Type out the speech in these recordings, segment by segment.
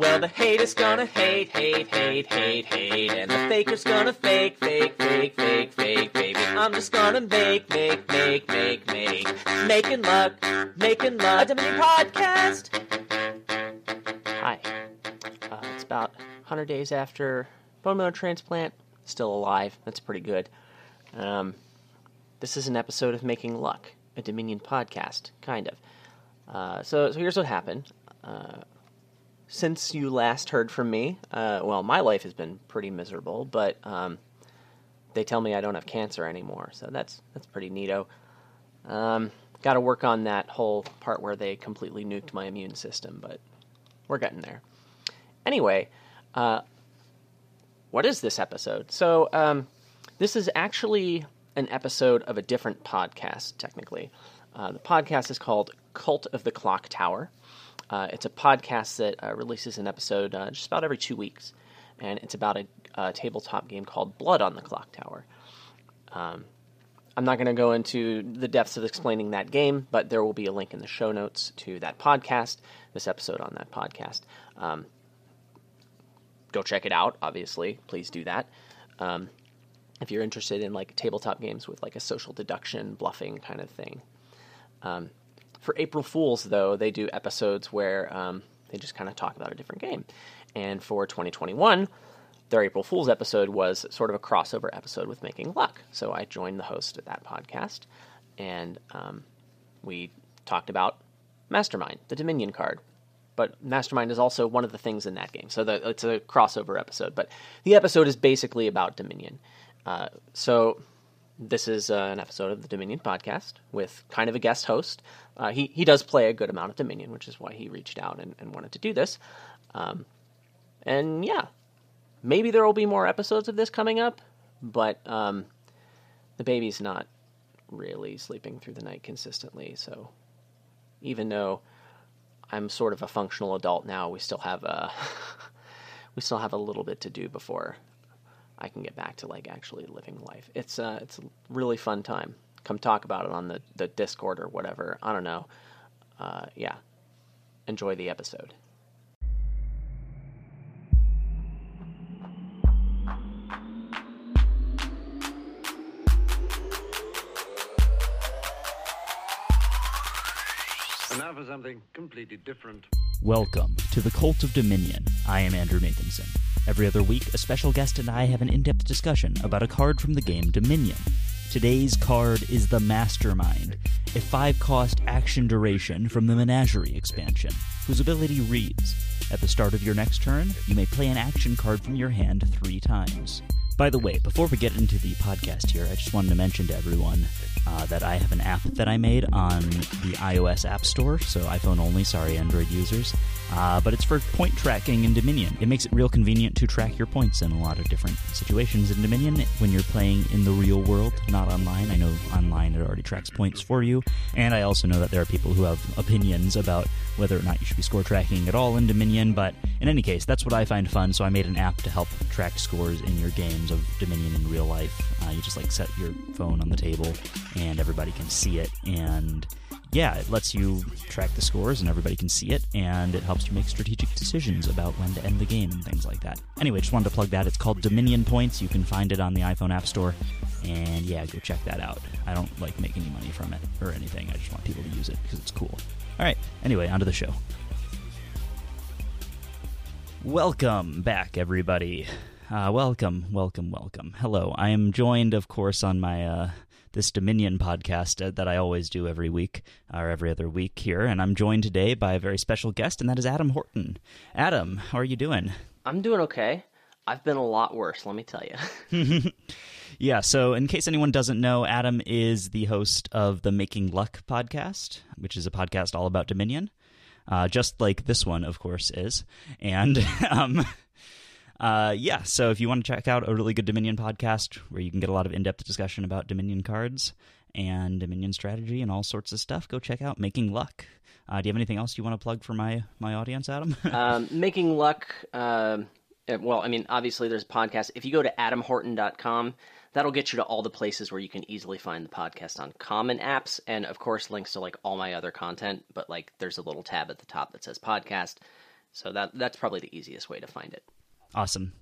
Well, the haters gonna hate, hate, hate, hate, hate, and the faker's gonna fake, fake, fake, fake, fake, baby. I'm just gonna make, make, make, make, make, making luck, making luck. A Dominion podcast. Hi. Uh, it's about 100 days after bone marrow transplant. Still alive. That's pretty good. Um, this is an episode of Making Luck, a Dominion podcast, kind of. Uh, so, so here's what happened. Uh, since you last heard from me, uh, well, my life has been pretty miserable, but um, they tell me I don't have cancer anymore, so that's that's pretty neato. Um, Got to work on that whole part where they completely nuked my immune system, but we're getting there. Anyway, uh, what is this episode? So, um, this is actually an episode of a different podcast, technically. Uh, the podcast is called Cult of the Clock Tower. Uh, it's a podcast that uh, releases an episode uh, just about every two weeks, and it's about a, a, tabletop game called Blood on the Clocktower. Um, I'm not going to go into the depths of explaining that game, but there will be a link in the show notes to that podcast, this episode on that podcast. Um, go check it out, obviously. Please do that. Um, if you're interested in like tabletop games with like a social deduction, bluffing kind of thing. Um, for April Fools, though, they do episodes where um, they just kind of talk about a different game. And for 2021, their April Fool's episode was sort of a crossover episode with Making Luck. So I joined the host of that podcast, and um, we talked about Mastermind, the Dominion card. But Mastermind is also one of the things in that game. So the, it's a crossover episode. But the episode is basically about Dominion. Uh, so this is uh, an episode of the Dominion podcast with kind of a guest host. Uh, he, he does play a good amount of Dominion, which is why he reached out and, and wanted to do this. Um, and yeah, Maybe there will be more episodes of this coming up, but um, the baby's not really sleeping through the night consistently. So even though I'm sort of a functional adult now, we still have a we still have a little bit to do before I can get back to like actually living life. It's uh, it's a really fun time. Come talk about it on the the Discord or whatever. I don't know. Uh, yeah, enjoy the episode. And now for something completely different. Welcome to the Cult of Dominion. I am Andrew Nathanson. Every other week, a special guest and I have an in depth discussion about a card from the game Dominion. Today's card is the Mastermind, a five cost action duration from the Menagerie expansion, whose ability reads At the start of your next turn, you may play an action card from your hand three times. By the way, before we get into the podcast here, I just wanted to mention to everyone uh, that I have an app that I made on the iOS App Store, so iPhone only, sorry, Android users. Uh, but it's for point tracking in Dominion. It makes it real convenient to track your points in a lot of different situations in Dominion when you're playing in the real world, not online. I know online it already tracks points for you, and I also know that there are people who have opinions about whether or not you should be score tracking at all in Dominion, but in any case, that's what I find fun, so I made an app to help track scores in your games of Dominion in real life. Uh, you just like set your phone on the table and everybody can see it. And yeah, it lets you track the scores and everybody can see it, and it helps you make strategic decisions about when to end the game and things like that. Anyway, just wanted to plug that. It's called Dominion Points. You can find it on the iPhone App Store, and yeah, go check that out. I don't like make any money from it or anything. I just want people to use it because it's cool. All right. Anyway, onto the show. Welcome back, everybody. Uh, welcome, welcome, welcome. Hello. I am joined, of course, on my uh, this Dominion podcast uh, that I always do every week or every other week here. And I'm joined today by a very special guest, and that is Adam Horton. Adam, how are you doing? I'm doing okay. I've been a lot worse, let me tell you. yeah, so in case anyone doesn't know, Adam is the host of the Making Luck podcast, which is a podcast all about Dominion. Uh, just like this one, of course, is. And um, uh, yeah, so if you want to check out a really good Dominion podcast where you can get a lot of in depth discussion about Dominion cards and Dominion strategy and all sorts of stuff, go check out Making Luck. Uh, do you have anything else you want to plug for my, my audience, Adam? um, Making Luck, uh, well, I mean, obviously there's a podcast. If you go to adamhorton.com, that'll get you to all the places where you can easily find the podcast on common apps and of course links to like all my other content but like there's a little tab at the top that says podcast So that that's probably the easiest way to find it. Awesome.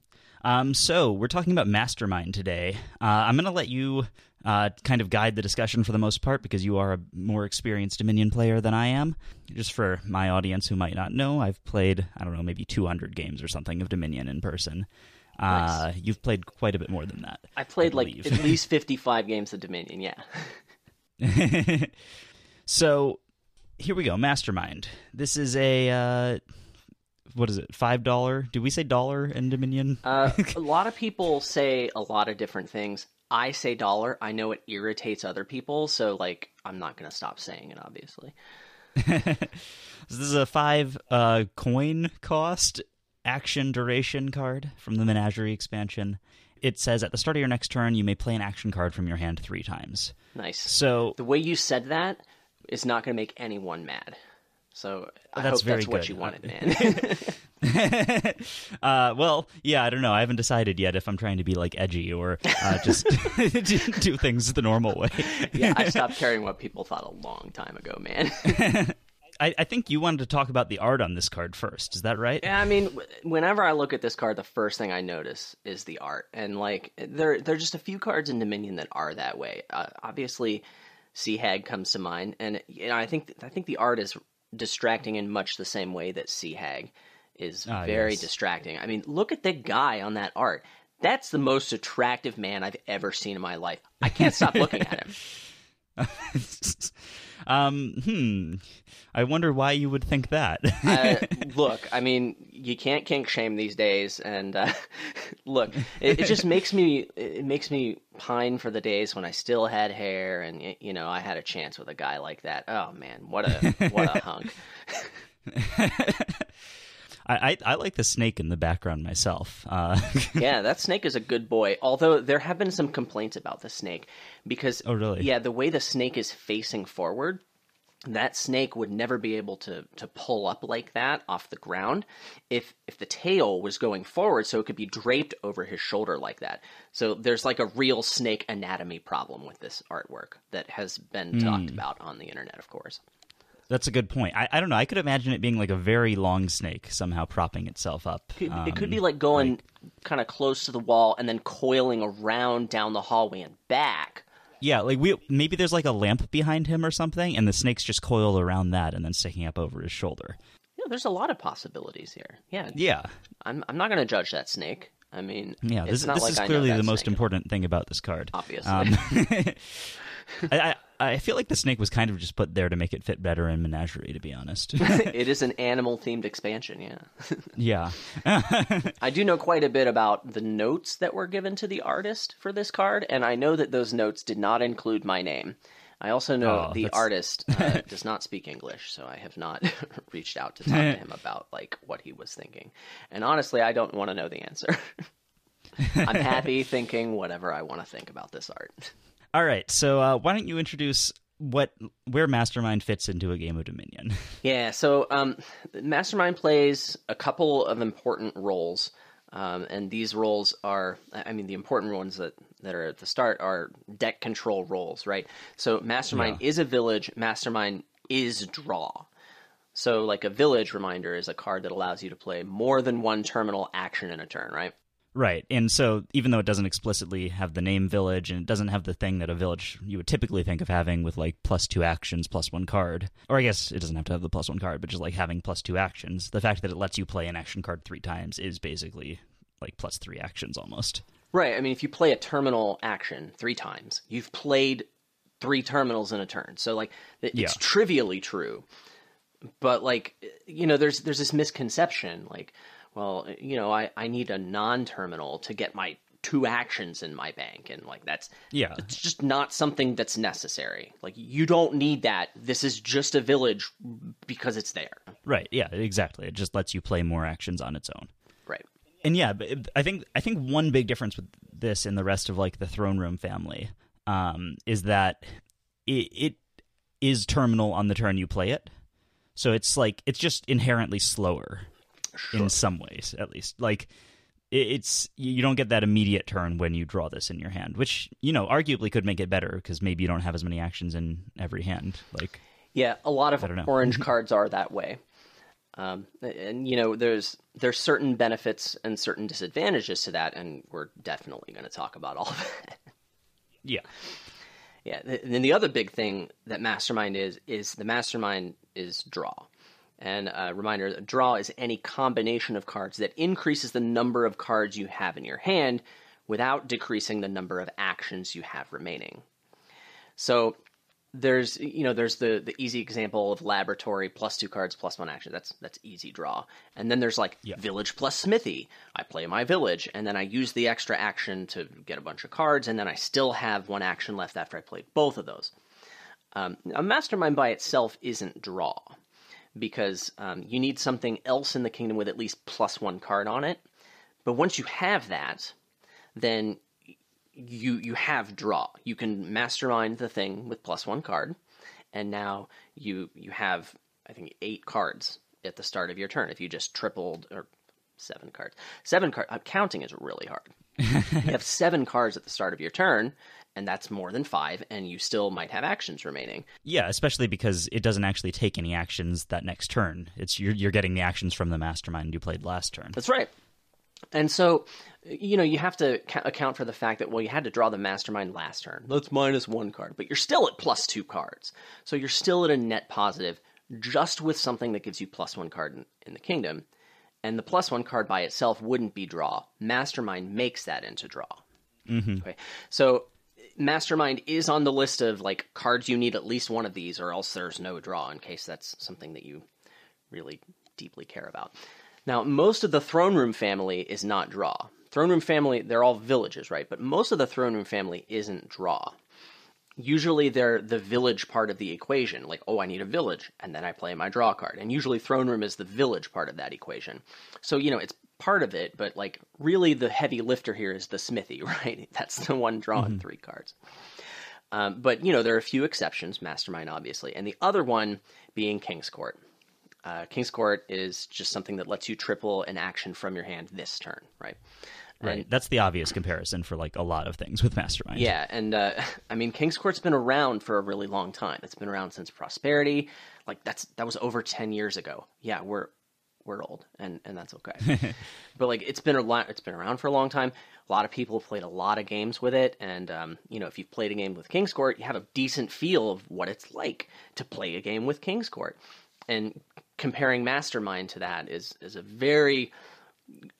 Um, so we're talking about Mastermind today. Uh, I'm going to let you uh, kind of guide the discussion for the most part because you are a more experienced Dominion player than I am. Just for my audience who might not know, I've played I don't know maybe 200 games or something of Dominion in person. Uh, You've played quite a bit more than that. I played like at least 55 games of Dominion. Yeah. so here we go. Mastermind. This is a uh, what is it? Five dollar? Do we say dollar in Dominion? Uh, a lot of people say a lot of different things. I say dollar. I know it irritates other people, so like I'm not gonna stop saying it. Obviously, This is a five uh, coin cost action duration card from the Menagerie expansion. It says at the start of your next turn, you may play an action card from your hand three times. nice. So the way you said that is not gonna make anyone mad. So I That's hope very that's what good. you wanted, man. uh, well, yeah, I don't know. I haven't decided yet if I'm trying to be like edgy or uh, just do things the normal way. yeah, I stopped caring what people thought a long time ago, man. I, I think you wanted to talk about the art on this card first. Is that right? Yeah, I mean, w- whenever I look at this card, the first thing I notice is the art, and like there, there are just a few cards in Dominion that are that way. Uh, obviously, Sea Hag comes to mind, and you know, I think I think the art is distracting in much the same way that Sea Hag is Ah, very yes. distracting. I mean, look at the guy on that art. That's the most attractive man I've ever seen in my life. I can't stop looking at him. um, hmm. I wonder why you would think that. uh, look, I mean, you can't kink shame these days, and uh, look, it, it just makes me it makes me pine for the days when I still had hair, and you know, I had a chance with a guy like that. Oh man, what a what a hunk! I, I, I like the snake in the background myself. Uh, Yeah, that snake is a good boy. Although there have been some complaints about the snake because Oh, really? Yeah, the way the snake is facing forward, that snake would never be able to to pull up like that off the ground if if the tail was going forward so it could be draped over his shoulder like that. So there's like a real snake anatomy problem with this artwork that has been Hmm. talked about on the internet, of course. That's a good point. I, I don't know. I could imagine it being like a very long snake somehow propping itself up. Could- it could Um, be like going kind of close to the wall and then coiling around down the hallway and back. Yeah, like we maybe there's like a lamp behind him or something, and the snake's just coiled around that and then sticking up over his shoulder. Yeah, there's a lot of possibilities here. Yeah, Yeah, I'm I'm not going to judge that snake. I mean, yeah. it's This, not this like is I clearly the most snake. important thing about this card. Obviously. Um, I, I I feel like the snake was kind of just put there to make it fit better in Menagerie, to be honest. it is an animal themed expansion. Yeah, yeah. I do know quite a bit about the notes that were given to the artist for this card, and I know that those notes did not include my name. I also know Oh, the that's- artist uh, does not speak English, so I have not reached out to talk to him about like what he was thinking. And honestly, I don't want to know the answer. I'm happy thinking whatever I want to think about this art. All right. So uh, why don't you introduce what where Mastermind fits into a game of Dominion? Yeah, so um, Mastermind plays a couple of important roles, um, and these roles are, I mean, the important ones that, that are at the start are deck control roles, right? So Mastermind is a village, Mastermind is draw. So, like a village reminder is a card that allows you to play more than one terminal action in a turn, right? Right. And so even though it doesn't explicitly have the name village and it doesn't have the thing that a village you would typically think of having with like plus two actions plus one card, or I guess it doesn't have to have the plus one card, but just like having plus two actions, the fact that it lets you play an action card three times is basically like plus three actions almost. Right. I mean, if you play a terminal action three times, you've played three terminals in a turn. So like it's Yeah. trivially true. But like you know, there's there's this misconception like, well, you know, I I need a non-terminal to get my two actions in my bank and like that's Yeah. it's just not something that's necessary. Like you don't need that. This is just a village because it's there. Right. Yeah, exactly. It just lets you play more actions on its own. Right. and yeah, but I think I think one big difference with this and the rest of like the Throne Room family um, is that it, it is terminal on the turn you play it, so it's like it's just inherently slower in some ways, at least. Like it's you don't get that immediate turn when you draw this in your hand, which you know arguably could make it better because maybe you don't have as many actions in every hand. Like Yeah, a lot of orange cards are that way. Um, and you know, there's there's certain benefits and certain disadvantages to that, and we're definitely going to talk about all of it. Yeah. Yeah. th- Then the other big thing that mastermind is is the mastermind is draw. And a reminder, a draw is any combination of cards that increases the number of cards you have in your hand without decreasing the number of actions you have remaining. So there's you know there's the the easy example of laboratory plus two cards plus one action. That's that's easy draw. And then there's like village plus smithy. I play my village and then i use the extra action to get a bunch of cards and then i still have one action left after i play both of those. Um, a mastermind by itself isn't draw because um, you need something else in the kingdom with at least plus one card on it but once you have that then you you have draw. You can mastermind the thing with plus one card, and now you you have I think eight cards at the start of your turn. If you just tripled or seven cards, seven card uh, counting is really hard. you have seven cards at the start of your turn, and that's more than five, and you still might have actions remaining. Yeah, especially because it doesn't actually take any actions that next turn. It's you're you're getting the actions from the mastermind you played last turn. That's right. And so, you know, you have to ca- account for the fact that, well, you had to draw the mastermind last turn. That's minus one card, but you're still at plus two cards. So you're still at a net positive just with something that gives you plus one card in, in the kingdom. And the plus one card by itself wouldn't be draw. Mastermind makes that into draw. Mm-hmm. Okay. So Mastermind is on the list of like cards you need at least one of these, or else there's no draw. In case that's something that you really deeply care about. Now, most of the throne room family is not draw. Throne room family, they're all villages, right? But most of the throne room family isn't draw. Usually they're the village part of the equation. Like, oh, I need a village, and then I play my draw card. And usually throne room is the village part of that equation. So, you know, it's part of it, but like really the heavy lifter here is the smithy, right? That's the one drawing three cards. Um, but you know there are a few exceptions, Mastermind obviously, and the other one being King's Court. Uh, King's Court is just something that lets you triple an action from your hand this turn, right? Right. And- That's the obvious comparison for like a lot of things with mastermind. yeah, and uh, I mean King's Court's been around for a really long time. It's been around since Prosperity. Like that's that was over ten years ago. Yeah, we're we're old, and and that's okay. but like it's been a lot. It's been around for a long time. A lot of people have played a lot of games with it, and um, you know if you've played a game with King's Court, you have a decent feel of what it's like to play a game with King's Court. And comparing Mastermind to that is is a very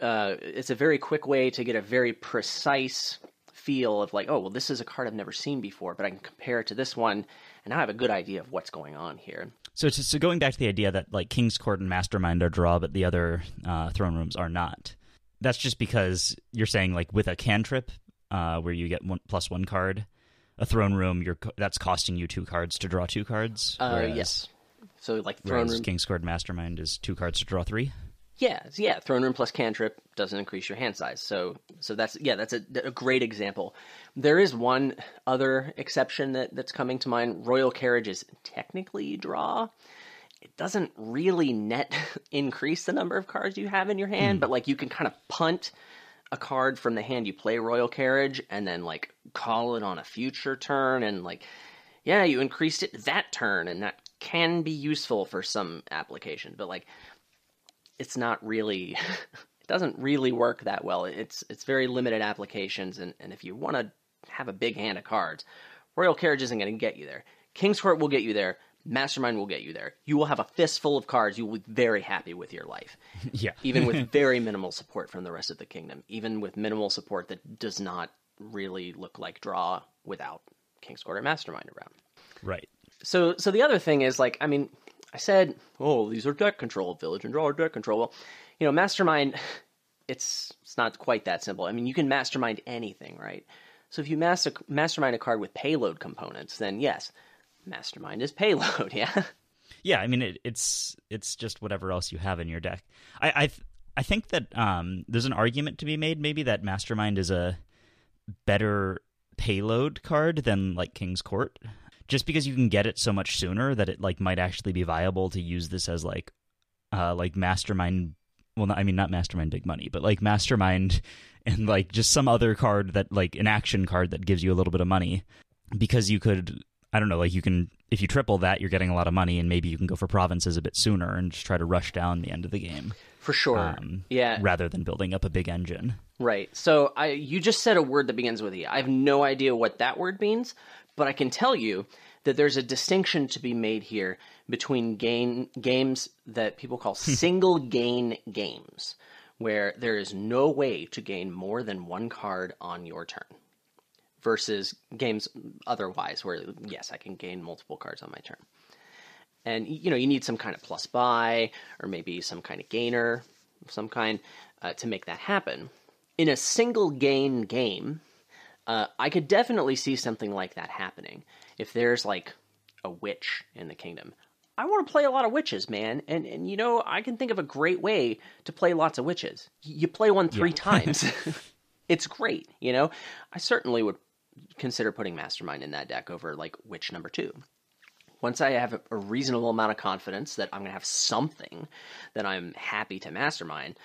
uh, it's a very quick way to get a very precise feel of like, oh, well, this is a card I've never seen before, but I can compare it to this one, and now I have a good idea of what's going on here. So, to, so going back to the idea that like King's Court and Mastermind are draw, but the other uh, throne rooms are not. That's just because you're saying like with a cantrip, uh, where you get one plus one card, a throne room, you're that's costing you two cards to draw two cards. Uh, whereas- yes. So like throne room, King's Court Mastermind is two cards to draw three. Yeah, yeah, throne room plus cantrip doesn't increase your hand size. So so that's yeah, that's a, a great example. There is one other exception that that's coming to mind. Royal carriage is technically draw. It doesn't really net increase the number of cards you have in your hand, hmm. but like you can kind of punt a card from the hand you play royal carriage and then like call it on a future turn and like yeah you increased it that turn and that can be useful for some application but like it's not really it doesn't really work that well it's it's very limited applications and, and if you want to have a big hand of cards royal carriage isn't going to get you there king's court will get you there mastermind will get you there you will have a fistful of cards you will be very happy with your life yeah. even with very minimal support from the rest of the kingdom, even with minimal support that does not really look like draw without King's Court or Mastermind around. right. So, so the other thing is like, I mean, I said, oh, these are deck control, village and draw are deck control. Well, you know, Mastermind, it's it's not quite that simple. I mean, you can mastermind anything, right? So if you master mastermind a card with payload components, then yes, Mastermind is payload, yeah. Yeah, I mean it, it's it's just whatever else you have in your deck. I I, th- I think that um, there's an argument to be made maybe that Mastermind is a better payload card than like King's Court, just because you can get it so much sooner that it like might actually be viable to use this as like uh, like Mastermind. Well, not, I mean not Mastermind Big Money, but like Mastermind and like just some other card that like an action card that gives you a little bit of money because you could I don't know, like you can if you triple that, you're getting a lot of money, and maybe you can go for provinces a bit sooner and just try to rush down the end of the game. For sure. Um, yeah. Rather than building up a big engine. Right. So I you just said a word that begins with E. I have no idea what that word means, but I can tell you that there's a distinction to be made here between gain games that people call single gain games, where there is no way to gain more than one card on your turn. Versus games otherwise, where yes, I can gain multiple cards on my turn. And you know, you need some kind of plus buy or maybe some kind of gainer of some kind uh, to make that happen. In a single gain game, uh, I could definitely see something like that happening. If there's like a witch in the kingdom, I want to play a lot of witches, man. And and you know, I can think of a great way to play lots of witches. You play one three times. it's great, you know. I certainly would consider putting Mastermind in that deck over like Witch number two. Once I have a- reasonable amount of confidence that I'm going to have something that I'm happy to Mastermind,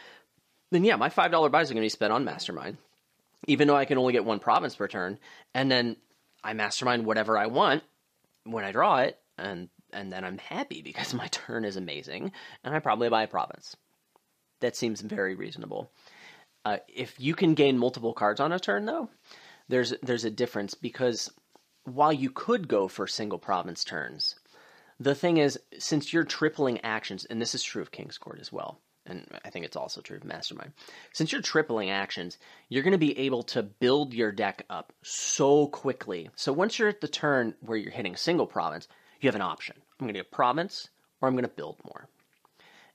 then yeah, my five dollar buys are going to be spent on Mastermind, even though I can only get one province per turn, and then I Mastermind whatever I want when I draw it, and and then I'm happy because my turn is amazing, and I probably buy a province. That seems very reasonable. Uh, if you can gain multiple cards on a turn, though, there's there's a difference because while you could go for single province turns, the thing is, since you're tripling actions, and this is true of King's Court as well, and I think it's also true of Mastermind, since you're tripling actions, you're going to be able to build your deck up so quickly. So once you're at the turn where you're hitting single province, you have an option. I'm going to get province, or I'm going to build more.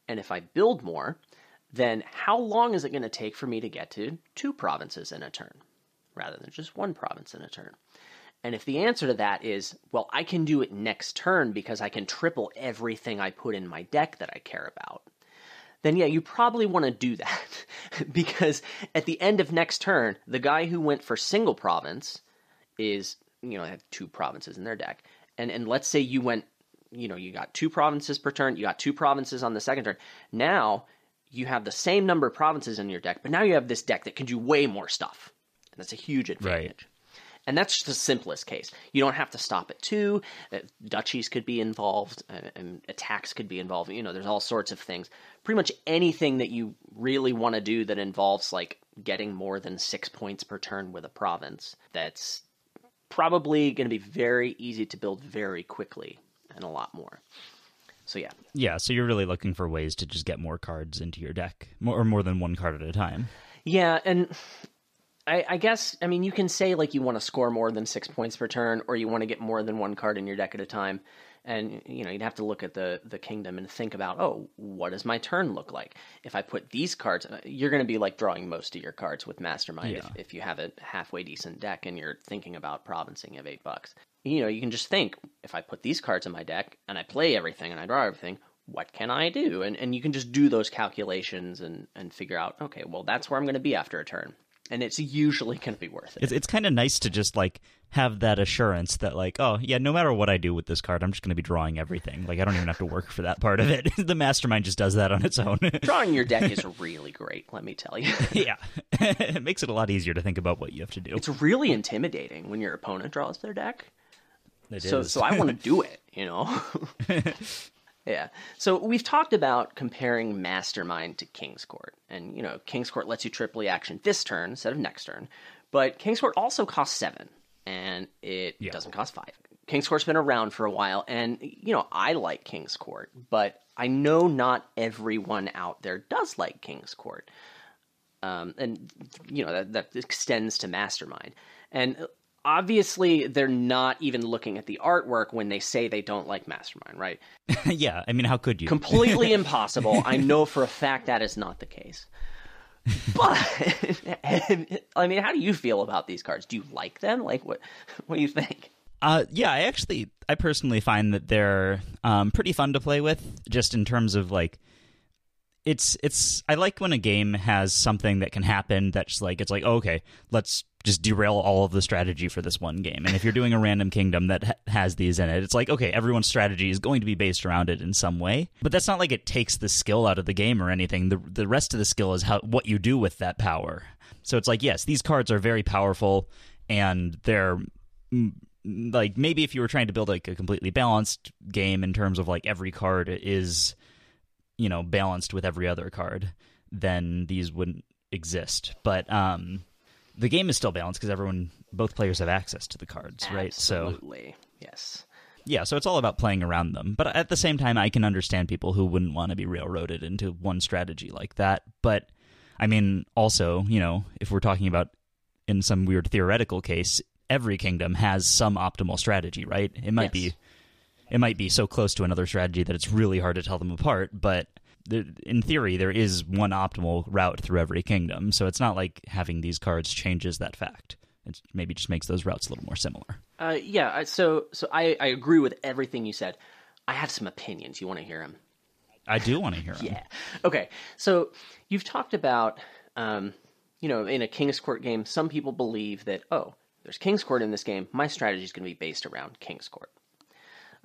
And if I build more, then how long is it going to take for me to get to two provinces in a turn rather than just one province in a turn? And if the answer to that is, well, I can do it next turn because I can triple everything I put in my deck that I care about, then yeah, you probably want to do that. because at the end of next turn, the guy who went for single province is, you know, have two provinces in their deck. And and let's say you went, you know, you got two provinces per turn, you got two provinces on the second turn. Now you have the same number of provinces in your deck, but now you have this deck that can do way more stuff. And that's a huge advantage. And that's the simplest case. You don't have to stop at two. Uh, duchies could be involved, uh, and attacks could be involved. You know, there's all sorts of things. Pretty much anything that you really want to do that involves like getting more than six points per turn with a province. That's probably going to be very easy to build very quickly and a lot more. So yeah, Yeah, so you're really looking for ways to just get more cards into your deck, more, or more than one card at a time. Yeah, and I, I guess I mean you can say like you want to score more than six points per turn, or you want to get more than one card in your deck at a time. And you know you'd have to look at the the kingdom and think about oh what does my turn look like if I put these cards uh, you're going to be like drawing most of your cards with mastermind Yeah. if, if you have a halfway decent deck and you're thinking about provincing of eight bucks you know you can just think if I put these cards in my deck and I play everything and I draw everything what can I do and and you can just do those calculations and and figure out okay well that's where I'm going to be after a turn and it's usually going to be worth it It's it's kind of nice to just like have that assurance that like, oh yeah, no matter what I do with this card, I'm just going to be drawing everything. Like I don't even have to work for that part of it. the mastermind just does that on its own. drawing your deck is really great let me tell you yeah, it makes it a lot easier to think about what you have to do. it's really intimidating when your opponent draws their deck It so is. so I want to do it, you know. Yeah. So we've talked about comparing Mastermind to King's Court, and you know, King's Court lets you triple action this turn instead of next turn, but King's Court also costs seven, and it Yeah. doesn't cost five. King's Court's been around for a while, and you know, I like King's Court, but I know not everyone out there does like King's Court um, and you know that, that extends to mastermind and obviously they're not even looking at the artwork when they say they don't like mastermind right? Yeah, I mean, how could you? completely impossible. I know for a fact that is not the case. But i mean how do you feel about these cards? Do you like them? Like what what do you think? Uh, yeah, I actually, I personally find that they're um, pretty fun to play with, just in terms of like, it's it's. I like when a game has something that can happen that's like it's like oh, okay, let's just derail all of the strategy for this one game. And if you're doing a random kingdom that ha- has these in it, it's like okay, everyone's strategy is going to be based around it in some way. But that's not like it takes the skill out of the game or anything. The the rest of the skill is how what you do with that power. So it's like yes, these cards are very powerful and they're mm, like maybe if you were trying to build like a completely balanced game in terms of like every card is you know balanced with every other card, then these wouldn't exist. But um, the game is still balanced because everyone, both players have access to the cards, right? So Absolutely. Yes. yeah, so it's all about playing around them. But at the same time, I can understand people who wouldn't want to be railroaded into one strategy like that. But I mean, also, you know, if we're talking about in some weird theoretical case, every kingdom has some optimal strategy, right? It might Yes. be it might be so close to another strategy that it's really hard to tell them apart, but in theory there is one optimal route through every kingdom. So it's not like having these cards changes that fact. It maybe just makes those routes a little more similar. Uh, yeah. So so I, I agree with everything you said. I have some opinions. You want to hear them? I do want to hear them. Yeah. Okay. So you've talked about, um, you know, in a King's Court game, some people believe that, oh, there's King's Court in this game. My strategy is going to be based around King's Court.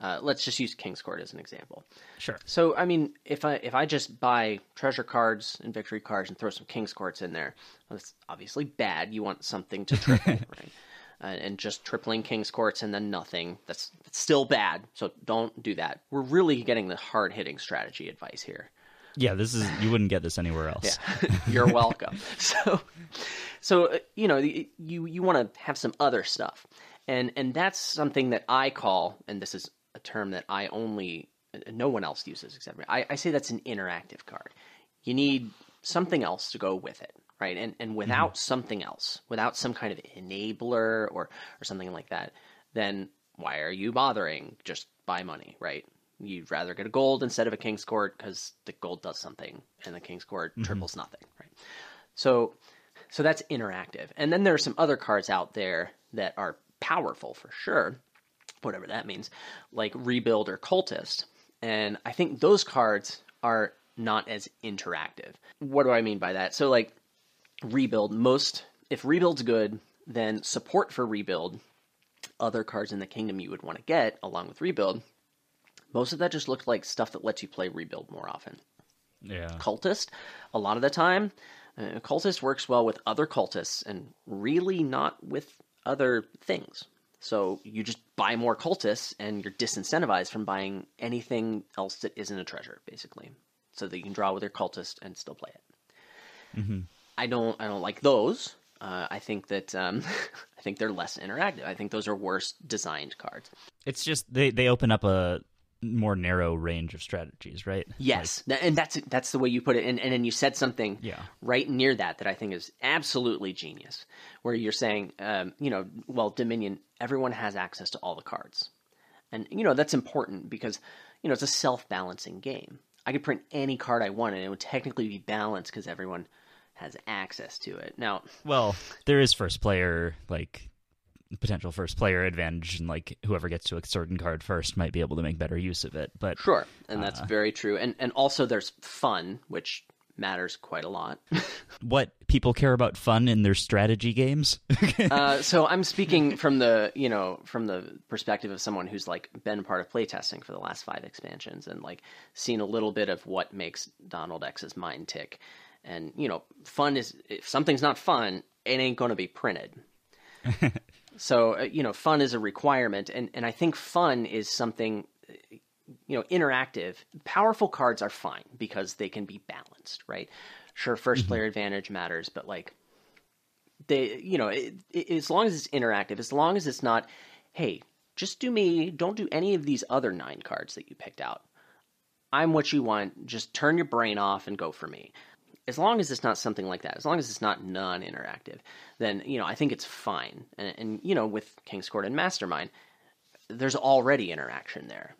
Uh, let's just use King's Court as an example. Sure. So, I mean, if I if I just buy treasure cards and victory cards and throw some King's Courts in there, well, that's obviously bad. You want something to triple, right? Uh, and just tripling King's Courts and then nothing, that's, that's still bad. So don't do that. We're really getting the hard hitting strategy advice here. Yeah, this is you wouldn't get this anywhere else. You're welcome. so, so uh, you know, you you want to have some other stuff, and and that's something that I call, and this is a term that I only, no one else uses except me. I, I say that's an interactive card. You need something else to go with it, right? And and mm-hmm. without something else, without some kind of enabler or or something like that, then why are you bothering? Just buy money, right? You'd rather get a gold instead of a king's court because the gold does something and the king's court mm-hmm. triples nothing, right? So, so that's interactive. And then there are some other cards out there that are powerful for sure, whatever that means, like rebuild or cultist. And I think those cards are not as interactive. What do I mean by that? So, like rebuild, most if rebuild's good, then support for rebuild, other cards in the kingdom you would want to get along with rebuild. Most of that just looked like stuff that lets you play rebuild more often Yeah. cultist a lot of the time uh, cultist works well with other cultists and really not with other things so you just buy more cultists and you're disincentivized from buying anything else that isn't a treasure basically so that you can draw with your cultist and still play it. I don't i don't like those. Uh, i think that um, i think they're less interactive. I think those are worse designed cards. It's just they they open up a more narrow range of strategies, right? Yes, Th- and that's that's the way you put it. And and then you said something Yeah. right near that that I think is absolutely genius. Where you're saying, um, you know, well, Dominion, everyone has access to all the cards, and you know that's important because you know it's a self balancing game. I could print any card I want, and it would technically be balanced because everyone has access to it. Now, Well, there is first player like potential first player advantage, and like whoever gets to a certain card first might be able to make better use of it. But sure, and that's very true. And and also there's fun, which matters quite a lot. what people care about fun in their strategy games? Uh, so I'm speaking from the you know from the perspective of someone who's like been part of playtesting for the last five expansions and like seen a little bit of what makes Donald X's mind tick. And you know, fun is if something's not fun, it ain't going to be printed. so uh, you know, fun is a requirement, and and I think fun is something uh, you know interactive. Powerful cards are fine because they can be balanced, right? Sure, 1st player advantage matters, but like they you know it, it, as long as it's interactive as long as it's not hey just do me don't do any of these other nine cards that you picked out i'm what you want just turn your brain off and go for me as long as it's not something like that as long as it's not non-interactive then you know i think it's fine and, and you know with king's court and mastermind there's already interaction there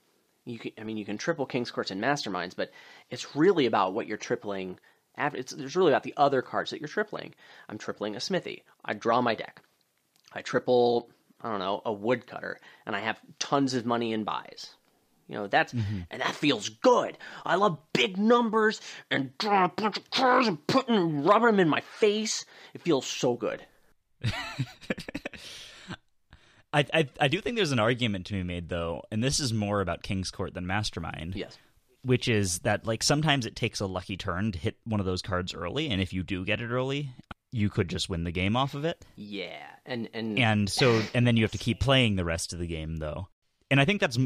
you can, I mean, you can triple King's Courts and Masterminds, but it's really about what you're tripling. After, it's, it's really about the other cards that you're tripling. I'm tripling a Smithy. I draw my deck. I triple, I don't know, a woodcutter, and I have tons of money in buys. You know, that's, mm-hmm. and that feels good. I love big numbers and drawing a bunch of cards and putting, rubbing them in my face. It feels so good. I, I I do think there's an argument to be made though, and this is more about King's Court than Mastermind. Yes. which is that like sometimes it takes a lucky turn to hit one of those cards early and if you do get it early you could just win the game off of it. Yeah, and and And so and then you have to keep playing the rest of the game though. And I think that's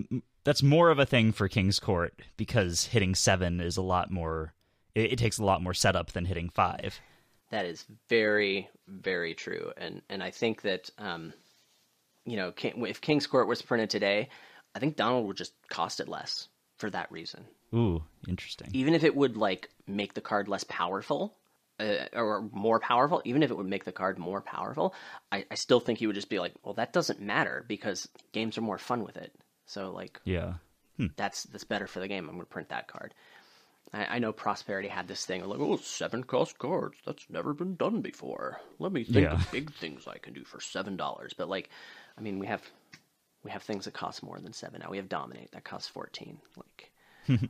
that's more of a thing for King's Court because hitting 7 is a lot more it, it takes a lot more setup than hitting 5. That is very, very true, and and I think that um, you know, if King's Court was printed today, I think Donald would just cost it less for that reason. Ooh, interesting. Even if it would like make the card less powerful, uh, or more powerful, even if it would make the card more powerful, I, I still think you would just be like, well, that doesn't matter because games are more fun with it. So like, Yeah. Hmm. that's that's better for the game. I'm going to print that card. I, I know Prosperity had this thing like, oh, seven cost cards. That's never been done before. Let me think Yeah. of big things I can do for seven dollars. But like, I mean, we have we have things that cost more than seven now. We have Dominate that costs fourteen. Like,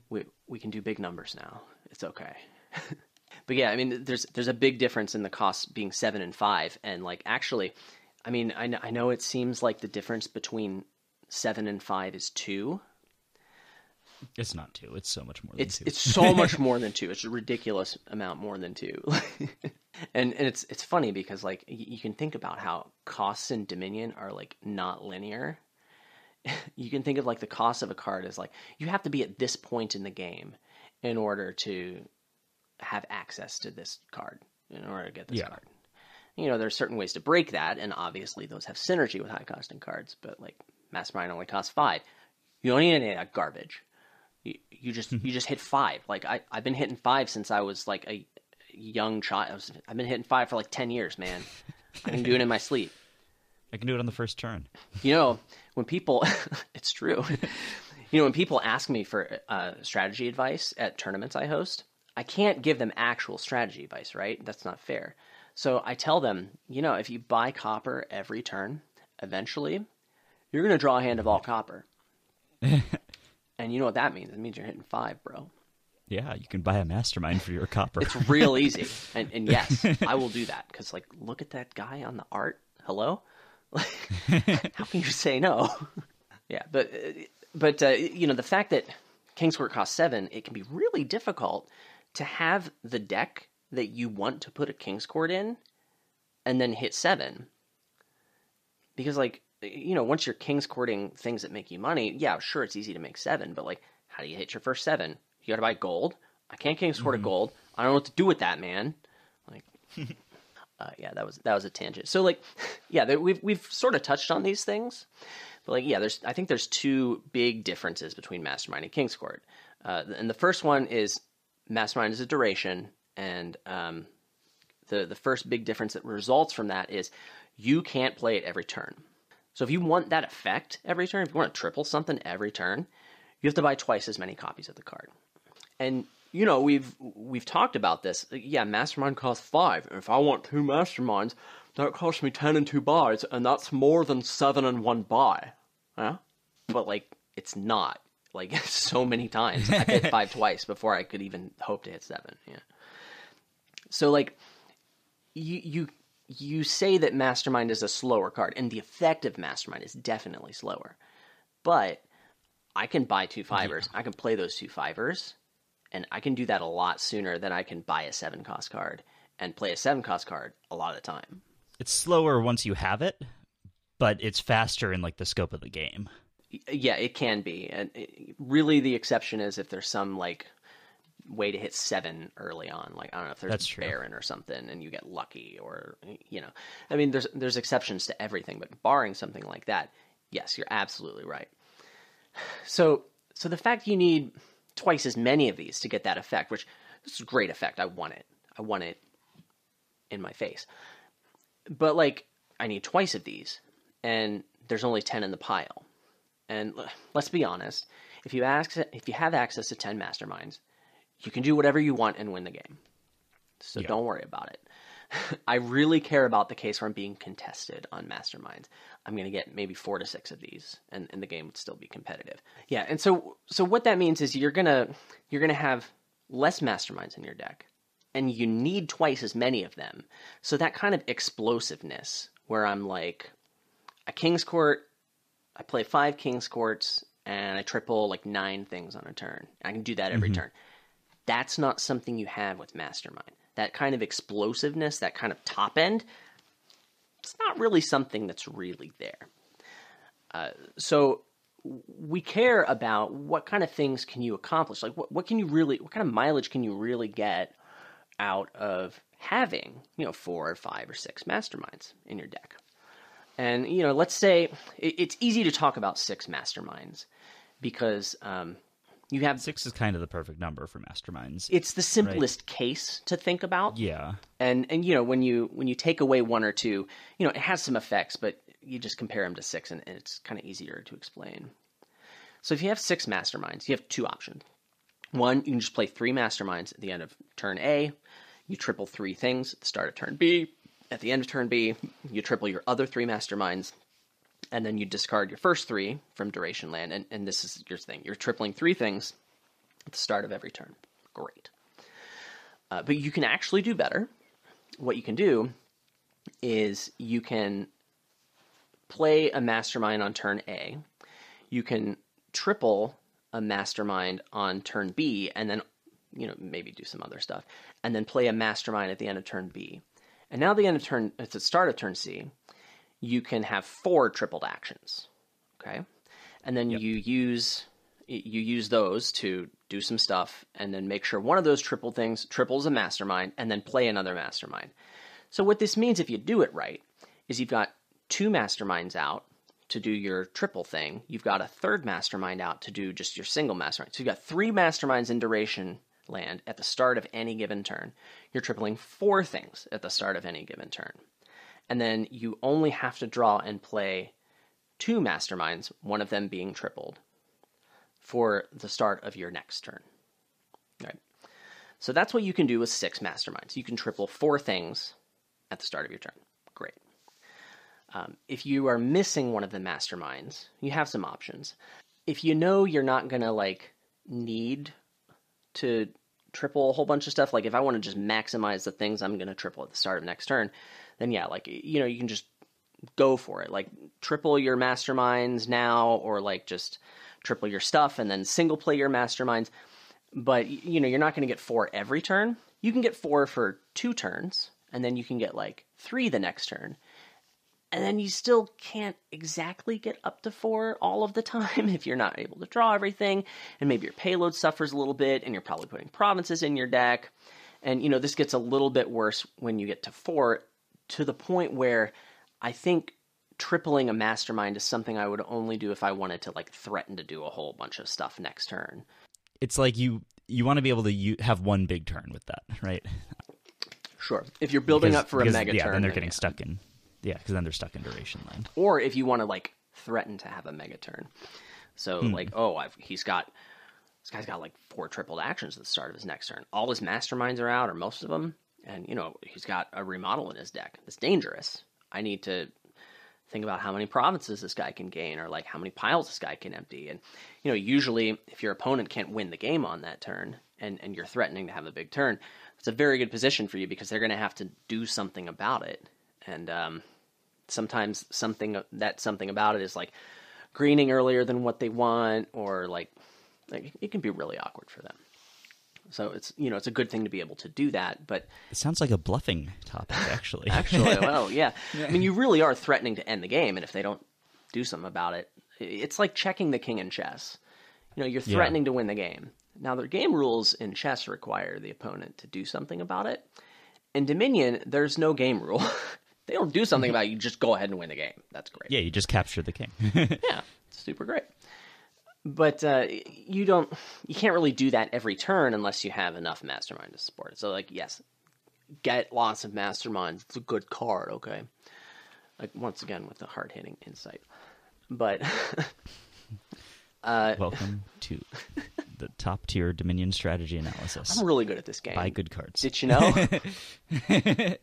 we we can do big numbers now. It's okay. but yeah, I mean, there's there's a big difference in the cost being seven and five, and like actually, I mean, I know, I know it seems like the difference between seven and five is two. It's not 2. It's so much more than It's 2. it's so much more than two. It's a ridiculous amount more than two. and and it's it's funny because like you can think about how costs in Dominion are like not linear. you can think of like the cost of a card as like you have to be at this point in the game in order to have access to this card in order to get this Yeah. card. You know, there's certain ways to break that, and obviously those have synergy with high costing cards. But like Mastermind only costs five. You don't need any of that garbage. You, you just you just hit five. Like I I've been hitting five since I was like a young child. I was, I've been hitting five for like ten years, man. I can do it in my sleep. I can do it on the first turn. You know, when people, it's true. you know, when people ask me for uh, strategy advice at tournaments I host, I can't give them actual strategy advice, right? That's not fair. So I tell them, you know, if you buy copper every turn, eventually you're going to draw a hand of all copper. and you know what that means? It means you're hitting five, bro. Yeah, you can buy a mastermind for your copper. It's real easy. And, and yes, I will do that because, like, look at that guy on the art. Hello? Like, how can you say no? yeah, but, uh, but uh, you know, the fact that King's Court costs seven, it can be really difficult to have the deck that you want to put a King's Court in and then hit seven. Because, like, you know, once you're King's Courting things that make you money, yeah, sure, it's easy to make seven, but, like, how do you hit your first seven? You gotta buy gold. I can't King's Court a gold. I don't know what to do with that, man. Like, uh, yeah, that was that was a tangent. So like, yeah, there, we've we've sort of touched on these things, but like, yeah, there's I think there's two big differences between Mastermind and King's Court, uh, and the first one is Mastermind is a duration, and um, the the first big difference that results from that is you can't play it every turn. So if you want that effect every turn, if you want to triple something every turn, you have to buy twice as many copies of the card. And you know we've we've talked about this. Yeah, mastermind costs five. If I want two masterminds, that costs me ten and two buys, and that's more than seven and one buy. Yeah, but like it's not. Like so many times, I hit five twice before I could even hope to hit seven. Yeah. So like, you you you say that mastermind is a slower card, and the effect of mastermind is definitely slower, but I can buy two fivers. I can play those two fivers, and I can do that a lot sooner than I can buy a seven cost card and play a seven cost card a lot of the time. it's slower once you have it, but it's faster in like the scope of the game. Yeah, it can be, and it, really the exception is if there's some like way to hit seven early on. Like I don't know if there's That's true. Baron or something, and you get lucky, or you know, I mean, there's there's exceptions to everything, but barring something like that, yes, you're absolutely right. So so the fact you need twice as many of these to get that effect, which this is a great effect. I want it. I want it in my face. But like I need twice of these, and there's only ten in the pile. And let's be honest, if you ask, if you have access to ten masterminds, you can do whatever you want and win the game. So don't worry about it. I really care about the case where I'm being contested on masterminds. I'm going to get maybe four to six of these, and, and the game would still be competitive. Yeah, and so so what that means is you're gonna you're gonna have less masterminds in your deck, and you need twice as many of them. So that kind of explosiveness, where I'm like, a King's Court, I play five King's Courts, and I triple like nine things on a turn. I can do that every mm-hmm. turn. That's not something you have with Mastermind. that kind of explosiveness, that kind of top end, it's not really something that's really there. Uh, so we care about what kind of things can you accomplish like what, what can you really what kind of mileage can you really get out of having you know four or five or six masterminds in your deck and you know let's say it, it's easy to talk about six masterminds because um, you have Six is kind of the perfect number for masterminds. it's the simplest case to think about. Yeah. and and you know when you when you take away one or two you know it has some effects but you just compare them to six and, and it's kind of easier to explain. So if you have six masterminds you have two options. One you can just play three masterminds at the end of turn a. You triple three things at the start of turn b. At the end of turn b you triple your other three masterminds and then you discard your first three from duration land and, and this is your thing you're tripling three things at the start of every turn great uh, but you can actually do better. What you can do is you can play a mastermind on turn A. You can triple a mastermind on turn B, and then you know maybe do some other stuff, and then play a mastermind at the end of turn B. And now the end of turn, at the start of turn C, you can have four tripled actions. Okay, and then you use you use those to do some stuff, and then make sure one of those triple things triples a mastermind, and then play another mastermind. So what this means, if you do it right, is you've got two masterminds out to do your triple thing. You've got a third mastermind out to do just your single mastermind. So you've got three masterminds in duration land at the start of any given turn. You're tripling four things at the start of any given turn. And then you only have to draw and play two masterminds, one of them being tripled, for the start of your next turn. Right. So that's what you can do with six masterminds. You can triple four things at the start of your turn. Great. Um, if you are missing one of the masterminds, you have some options. If you know you're not gonna like need to triple a whole bunch of stuff, like if I want to just maximize the things I'm gonna triple at the start of next turn, then yeah, like you know, you can just go for it. Like triple your masterminds now, or like just triple your stuff and then single play your masterminds. But you know, you're not going to get four every turn. You can get four for two turns, and then you can get like three the next turn. And then you still can't exactly get up to four all of the time if you're not able to draw everything, and maybe your payload suffers a little bit, and you're probably putting provinces in your deck. And you know, this gets a little bit worse when you get to four, to the point where I think tripling a mastermind is something I would only do if I wanted to like threaten to do a whole bunch of stuff next turn. It's like you you want to be able to u- have one big turn with that, right? Sure. If you're building Because- up for a because, mega yeah, turn, then they're getting yeah. stuck in. Yeah, because then they're stuck in duration land. or if you want to like threaten to have a mega turn. So hmm. like, oh, I've, he's got this guy's got like four tripled actions at the start of his next turn. All his masterminds are out, or most of them, and you know he's got a remodel in his deck. That's dangerous. I need to think about how many provinces this guy can gain, or like how many piles this guy can empty. And you know, usually if your opponent can't win the game on that turn, and and you're threatening to have a big turn, it's a very good position for you because they're going to have to do something about it. And um, sometimes something that something about it is like greening earlier than what they want, or like, like it can be really awkward for them. So it's you know it's a good thing to be able to do that, but It sounds like a bluffing topic, actually. Actually, well, yeah. I mean, you really are threatening to end the game, and if they don't do something about it, it's like checking the king in chess. You know, you're Yeah. threatening to win the game. Now, the game rules in chess require the opponent to do something about it. In Dominion, there's no game rule. they don't do something about it, you just go ahead and win the game. That's great. yeah, you just capture the king. Yeah, it's super great. But uh, you don't, you can't really do that every turn unless you have enough mastermind to support it. So, like, yes, get lots of masterminds. It's a good card, okay? Like once again with the hard hitting insight, but uh, Welcome to the top tier Dominion strategy analysis. I'm really good at this game. Buy good cards. Did you know?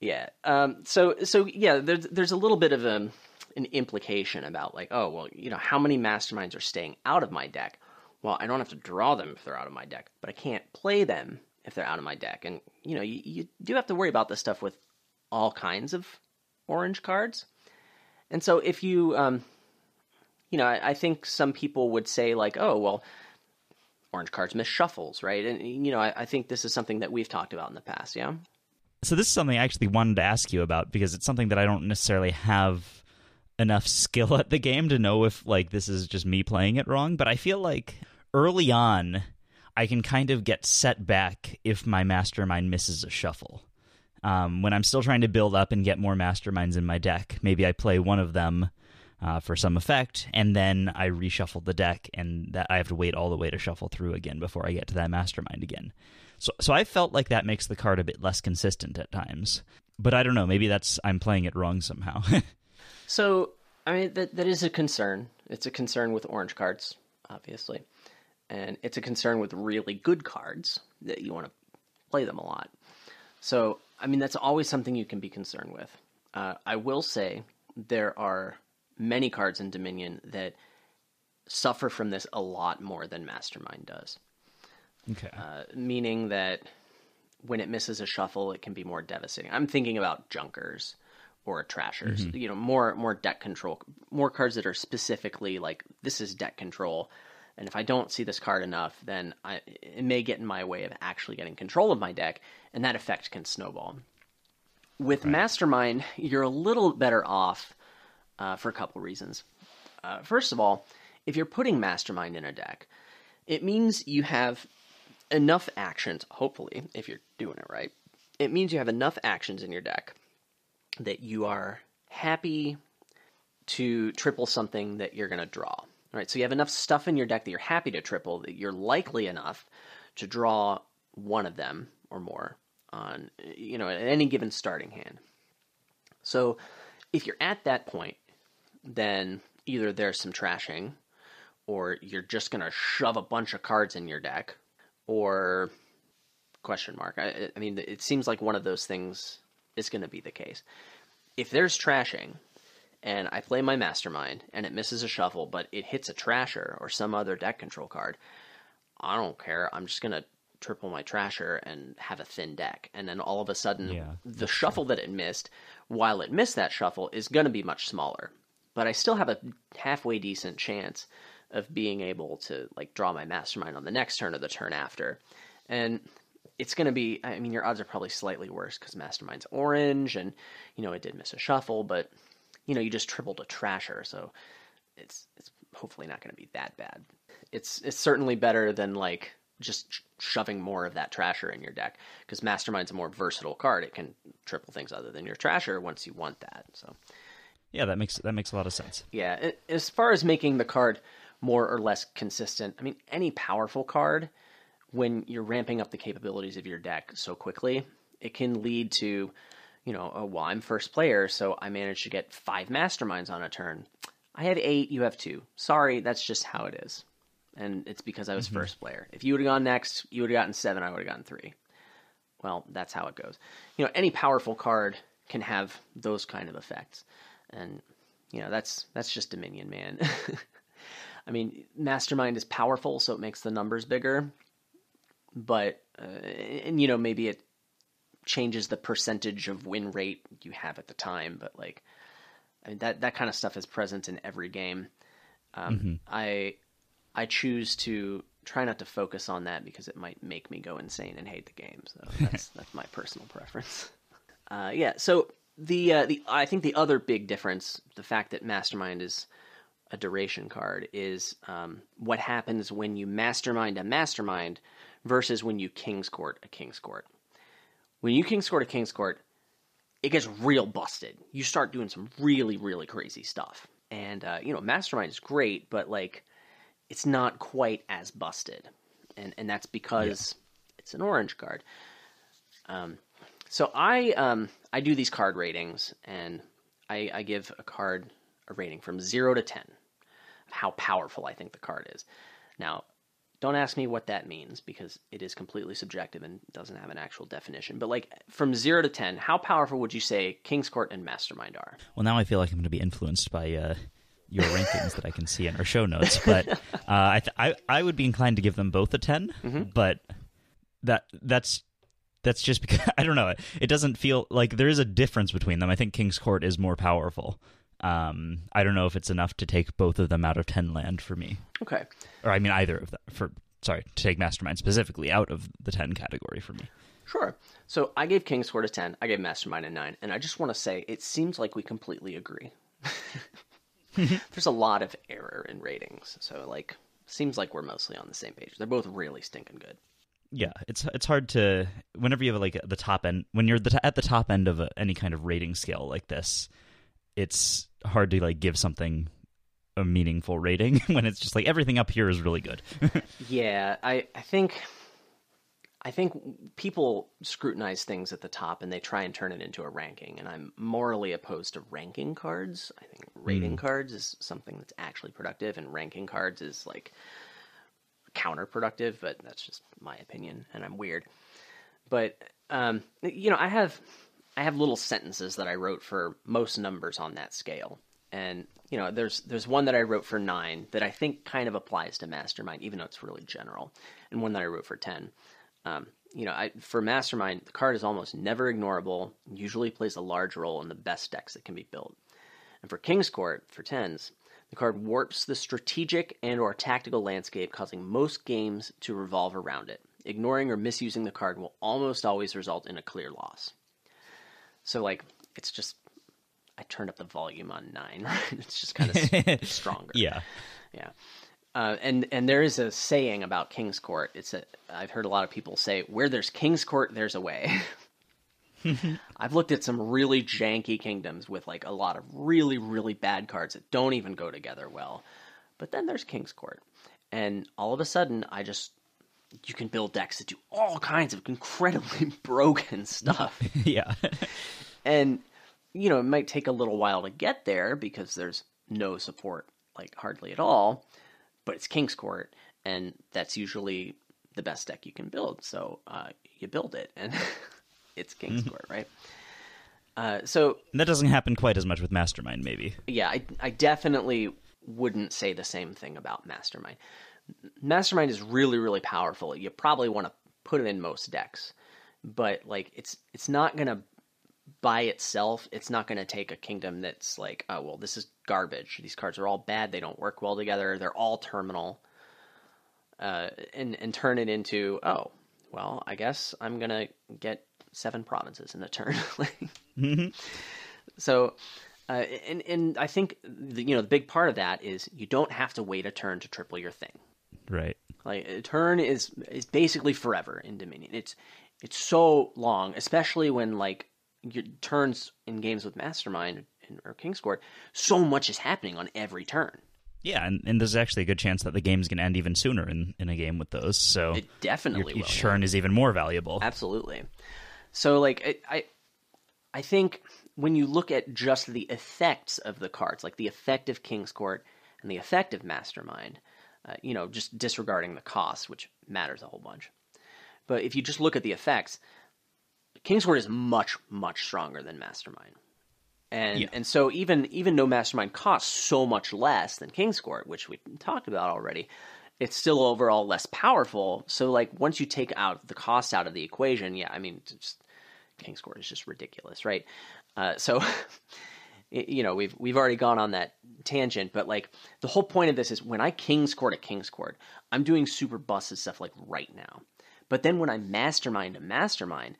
yeah. Um, so so yeah, there's there's a little bit of a, an implication about like, oh well, you know, how many masterminds are staying out of my deck? Well, I don't have to draw them if they're out of my deck, but I can't play them if they're out of my deck. And you know, you, you do have to worry about this stuff with all kinds of orange cards. And so if you um, you know, I, I think some people would say like, oh well, orange cards miss shuffles, right? And you know, I, I think this is something that we've talked about in the past. Yeah. So this is something I actually wanted to ask you about because it's something that I don't necessarily have enough skill at the game to know if like this is just me playing it wrong, but I feel like early on I can kind of get set back if my mastermind misses a shuffle. Um, when I'm still trying to build up and get more masterminds in my deck, maybe I play one of them uh, for some effect, and then I reshuffle the deck, and that I have to wait all the way to shuffle through again before I get to that mastermind again. So, so I felt like that makes the card a bit less consistent at times. But I don't know. Maybe that's I'm playing it wrong somehow. So, I mean, that that is a concern. It's a concern with orange cards, obviously, and it's a concern with really good cards that you want to play them a lot. So, I mean, that's always something you can be concerned with. Uh, I will say there are many cards in Dominion that suffer from this a lot more than Mastermind does. okay. Uh, meaning that when it misses a shuffle, it can be more devastating. I'm thinking about junkers or a trashers. You know, more more deck control, more cards that are specifically like this is deck control. And if I don't see this card enough, then I, it may get in my way of actually getting control of my deck, and that effect can snowball. With Mastermind, you're a little better off uh, for a couple reasons. Uh, first of all, if you're putting Mastermind in a deck, it means you have enough actions, hopefully, if you're doing it right. It means you have enough actions in your deck that you are happy to triple something that you're going to draw. Right? So you have enough stuff in your deck that you're happy to triple that you're likely enough to draw one of them or more on you know at any given starting hand. So if you're at that point, then either there's some trashing or you're just going to shove a bunch of cards in your deck or question mark. I, I mean, it seems like one of those things is going to be the case. If there's trashing, and I play my mastermind, and it misses a shuffle, but it hits a trasher or some other deck control card, I don't care. I'm just going to triple my trasher and have a thin deck. And then all of a sudden, Yeah, the shuffle that it missed, while it missed that shuffle, is going to be much smaller. But I still have a halfway decent chance of being able to like draw my mastermind on the next turn or the turn after. And it's going to be I mean your odds are probably slightly worse cuz mastermind's orange and you know it did miss a shuffle but you know you just tripled a trasher so it's it's hopefully not going to be that bad. It's it's certainly better than like just shoving more of that trasher in your deck because mastermind's a more versatile card. It can triple things other than your trasher once you want that. So yeah, that makes that makes a lot of sense. yeah, as far as making the card more or less consistent, I mean, any powerful card, when you're ramping up the capabilities of your deck so quickly, it can lead to, you know, oh, well, I'm first player, so I managed to get five masterminds on a turn. I have eight, you have two. Sorry, that's just how it is. And it's because I was mm-hmm. first player. If you would have gone next, you would have gotten seven, I would have gotten three. Well, that's how it goes. You know, any powerful card can have those kind of effects. And you know, that's that's just Dominion, man. I mean, Mastermind is powerful, so it makes the numbers bigger. But uh, and you know, maybe it changes the percentage of win rate you have at the time, but like I mean, that that kind of stuff is present in every game. Um, I I choose to try not to focus on that because it might make me go insane and hate the game. So that's that's my personal preference. Uh, yeah. So the uh, the I think the other big difference, the fact that Mastermind is a duration card, is um, what happens when you Mastermind a Mastermind versus when you King's Court a King's Court. When you King's Court a King's Court, it gets real busted. You start doing some really really crazy stuff, and uh, you know Mastermind is great, but like it's not quite as busted, and and that's because it's an orange card. Um, so I um, I do these card ratings, and I, I give a card a rating from zero to ten how powerful I think the card is. Now, don't ask me what that means because it is completely subjective and doesn't have an actual definition. But like from zero to ten, how powerful would you say King's Court and Mastermind are? Well, now I feel like I'm going to be influenced by uh, your rankings that I can see in our show notes, but uh, I, th- I I would be inclined to give them both a 10 but that that's that's just because I don't know. It, it doesn't feel like there is a difference between them. I think King's Court is more powerful. Um, I don't know if it's enough to take both of them out of ten land for me, Okay. or I mean either of them for sorry, to take Mastermind specifically out of the 10 category for me. Sure. So I gave King's Court a 10. I gave Mastermind a 9. And I just want to say it seems like we completely agree. There's a lot of error in ratings. So, like, seems like we're mostly on the same page. They're both really stinking good. Yeah, it's it's hard to whenever you have like the top end when you're the, at the top end of a, any kind of rating scale like this, it's hard to like give something a meaningful rating when it's just like everything up here is really good. yeah, I I think I think people scrutinize things at the top and they try and turn it into a ranking. And I'm morally opposed to ranking cards. I think rating mm. cards is something that's actually productive, and ranking cards is like counterproductive. But that's just my opinion, and I'm weird. But um, you know, I have I have little sentences that I wrote for most numbers on that scale, and you know, there's there's one that I wrote for nine that I think kind of applies to Mastermind, even though it's really general, and one that I wrote for ten. Um, you know, I, for Mastermind, the card is almost never ignorable, usually plays a large role in the best decks that can be built. And for King's Court, for 10s, the card warps the strategic and or tactical landscape, causing most games to revolve around it. Ignoring or misusing the card will almost always result in a clear loss. So, like, it's just I turned up the volume on nine. it's just kind of stronger. Yeah, yeah. Uh, and and there is a saying about King's Court. It's a I've heard a lot of people say where there's King's Court, there's a way. I've looked at some really janky kingdoms with like a lot of really really bad cards that don't even go together well. But then there's King's Court, and all of a sudden I just you can build decks that do all kinds of incredibly broken stuff. yeah. and you know, it might take a little while to get there because there's no support like hardly at all but it's King's Court, and that's usually the best deck you can build. So uh, you build it, and it's King's. Court, right? Uh, so that doesn't happen quite as much with Mastermind, maybe. Yeah, I, I definitely wouldn't say the same thing about Mastermind. Mastermind is really, really powerful. You probably want to put it in most decks, but like it's it's not gonna by itself, it's not going to take a kingdom that's like, oh, well, this is garbage. These cards are all bad. They don't work well together. They're all terminal. Uh, and, and turn it into, oh, well, I guess I'm going to get seven provinces in a turn. mm-hmm. So, uh, and, and I think, the, you know, the big part of that is you don't have to wait a turn to triple your thing. Right. Like a turn is is basically forever in Dominion. It's it's so long, especially when like your turns in games with Mastermind or King's Court, so much is happening on every turn. Yeah, and, and there's actually a good chance that the game's going to end even sooner in, in a game with those. So it definitely your, your turn is even more valuable. Absolutely. So like it, I, I think when you look at just the effects of the cards, like the effect of King's Court and the effect of Mastermind, uh, you know, just disregarding the cost, which matters a whole bunch. But if you just look at the effects, King's Court is much much stronger than Mastermind, and yeah. and so even even though Mastermind costs so much less than King's Court, which we talked about already, it's still overall less powerful. So like once you take out the cost out of the equation, yeah, I mean, just, King's Court is just ridiculous, right? Uh, so. you know we've we've already gone on that tangent, but like the whole point of this is when I King's Court at King's Court, I'm doing super busted stuff like right now. But then when I mastermind a mastermind,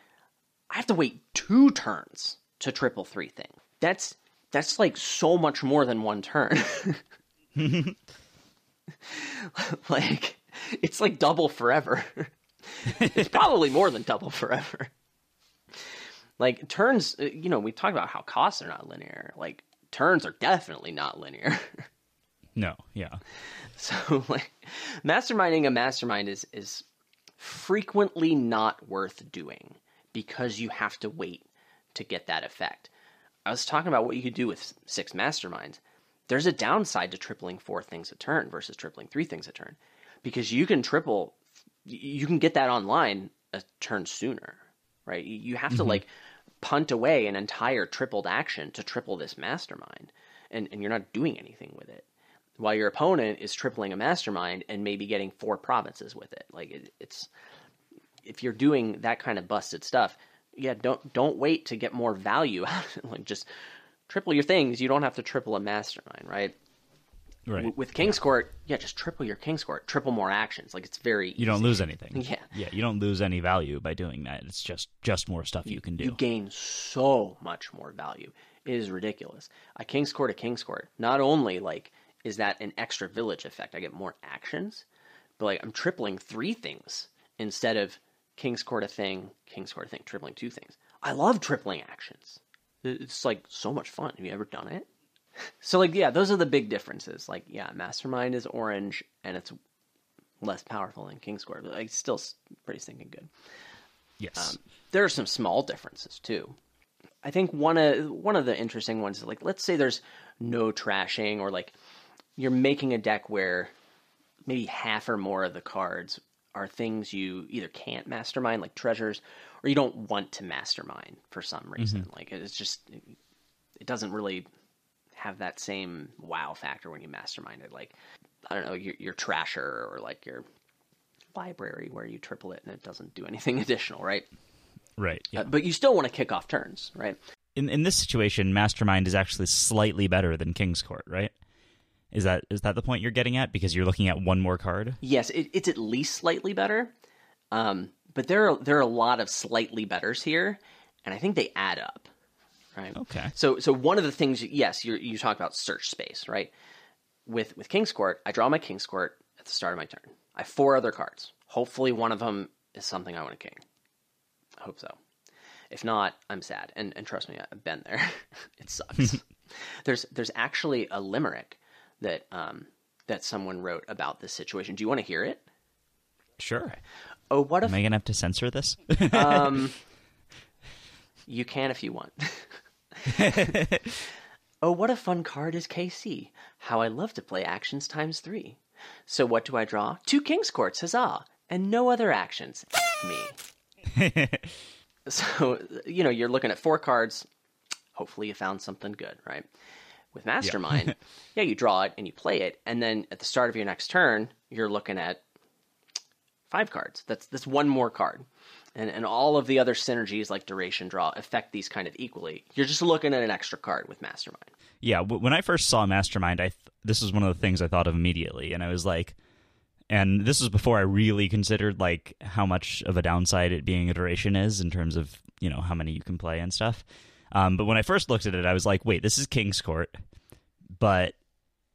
I have to wait two turns to triple three thing. That's that's like so much more than one turn. like it's like double forever. it's probably more than double forever. Like turns, uh, you know, we talked about how costs are not linear. Like turns are definitely not linear. no, yeah. So like masterminding a mastermind is is frequently not worth doing because you have to wait to get that effect. I was talking about what you could do with six masterminds. There's a downside to tripling four things a turn versus tripling three things a turn because you can triple, you can get that online a turn sooner, right? You have to mm-hmm. like punt away an entire tripled action to triple this mastermind, and, and you're not doing anything with it. While your opponent is tripling a mastermind and maybe getting four provinces with it. Like it, it's if you're doing that kind of busted stuff, yeah, don't don't wait to get more value out of it. Like just triple your things. You don't have to triple a mastermind, right? Right. W- with King's Court, yeah, just triple your King's Court, triple more actions. Like it's very You don't easy. lose anything. Yeah. Yeah, you don't lose any value by doing that. It's just just more stuff you can do. You gain so much more value. It is ridiculous. A King's Court, a King's Court. Not only like is that an extra village effect, I get more actions, but like I'm tripling three things instead of King's Court a thing, King's Court a thing, tripling two things. I love tripling actions. It's like so much fun. Have you ever done it? So like yeah, those are the big differences. Like yeah, Mastermind is orange and it's less powerful than King's Court, but like still pretty stinking good. yes. Um, there are some small differences too. I think one of one of the interesting ones is like let's say there's no trashing or like you're making a deck where maybe half or more of the cards are things you either can't mastermind like treasures or you don't want to mastermind for some reason. Like it's just it doesn't really have that same wow factor when you mastermind it. Like I don't know, your, your trasher or like your library where you triple it and it doesn't do anything additional, right? right. Yeah. Uh, but you still want to kick off turns, right? in in this situation, Mastermind is actually slightly better than King's Court, right? Is that is that the point you're getting at? Because you're looking at one more card. Yes, it, it's at least slightly better. Um, but there are there are a lot of slightly betters here, and I think they add up, right? Okay. So so one of the things, yes, you you talk about search space, right? With with King's Court, I draw my King's Court at the start of my turn. I have four other cards. Hopefully, one of them is something I want to king. I hope so. If not, I'm sad. And and trust me, I've been there. it sucks. there's there's actually a limerick that um that someone wrote about this situation. Do you want to hear it? Sure. Oh, what if Am I gonna have to censor this? um, you can if you want. oh, what a fun card is KC. How I love to play actions times three. So what do I draw? Two King's Courts, huzzah! And no other actions. me. so, you know, you're looking at four cards. Hopefully you found something good, right? With Mastermind, yeah, you draw it and you play it, and then at the start of your next turn, you're looking at five cards. That's that's one more card. And and all of the other synergies like duration draw affect these kind of equally. You're just looking at an extra card with Mastermind. yeah. When I first saw Mastermind, I th- this was one of the things I thought of immediately, and I was like, and this was before I really considered like how much of a downside it being a duration is in terms of you know how many you can play and stuff. Um, but when I first looked at it, I was like, wait, this is King's Court, but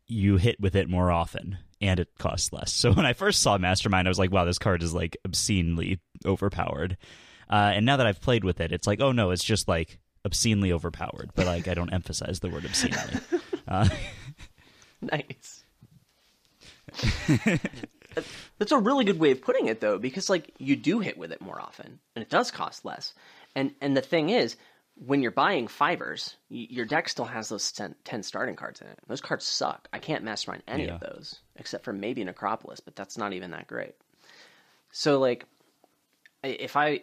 you hit with it more often and it costs less. So when I first saw Mastermind, I was like, wow, this card is like obscenely overpowered. Uh, and now that I've played with it, it's like, oh no, it's just like obscenely overpowered, but like I don't emphasize the word obscenely. Uh, Nice. That's a really good way of putting it though, because like you do hit with it more often and it does cost less. And and the thing is, when you're buying fivers, y- your deck still has those 10, 10 starting cards in it. Those cards suck. I can't mastermind any of those except for maybe Necropolis, but that's not even that great. So like if I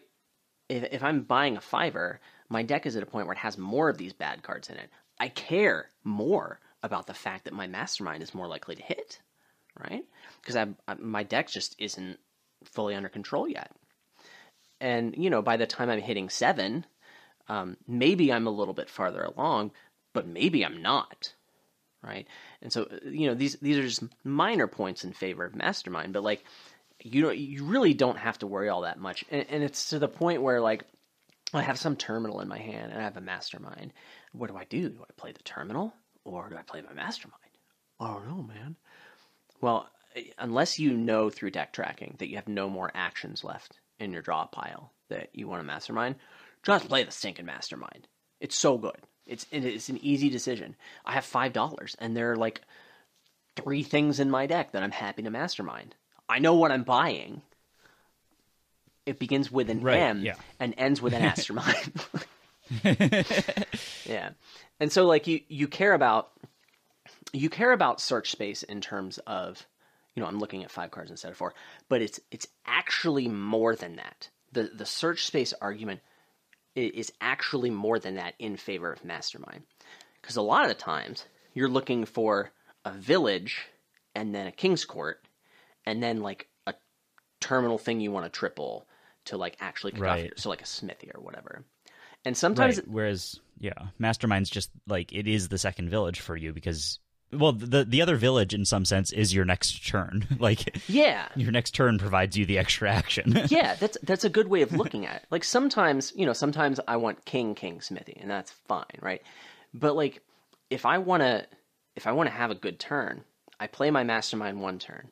if, if I'm buying a fiver, my deck is at a point where it has more of these bad cards in it. I care more about the fact that my mastermind is more likely to hit, right? Because I, I, my deck just isn't fully under control yet. And you know, by the time I'm hitting seven, um, maybe I'm a little bit farther along, but maybe I'm not, right? And so, you know, these these are just minor points in favor of mastermind, but like, you know, you really don't have to worry all that much, and, and it's to the point where like, I have some terminal in my hand and I have a mastermind. What do I do? Do I play the terminal or do I play my mastermind? I don't know, man. Well, unless you know through deck tracking that you have no more actions left in your draw pile that you want to mastermind, just play the stinking mastermind. It's so good. It's it's an easy decision. I have five dollars, and there are like three things in my deck that I'm happy to mastermind. I know what I'm buying. It begins with an Right, M yeah. and ends with an mastermind. yeah, and so like you you care about you care about search space in terms of you know i'm looking at five cards instead of four but it's it's actually more than that the the search space argument is actually more than that in favor of mastermind because a lot of the times you're looking for a village and then a king's court and then like a terminal thing you want to triple to like actually kick off Right. your- so like a smithy or whatever and sometimes right. Whereas, yeah, Mastermind's just like it is the second village for you because well, the the other village in some sense is your next turn. like Yeah. your next turn provides you the extra action. yeah, that's that's a good way of looking at it. Like sometimes, you know, sometimes I want king king smithy, and that's fine, right? But like if I want to if I want to have a good turn, I play my mastermind one turn,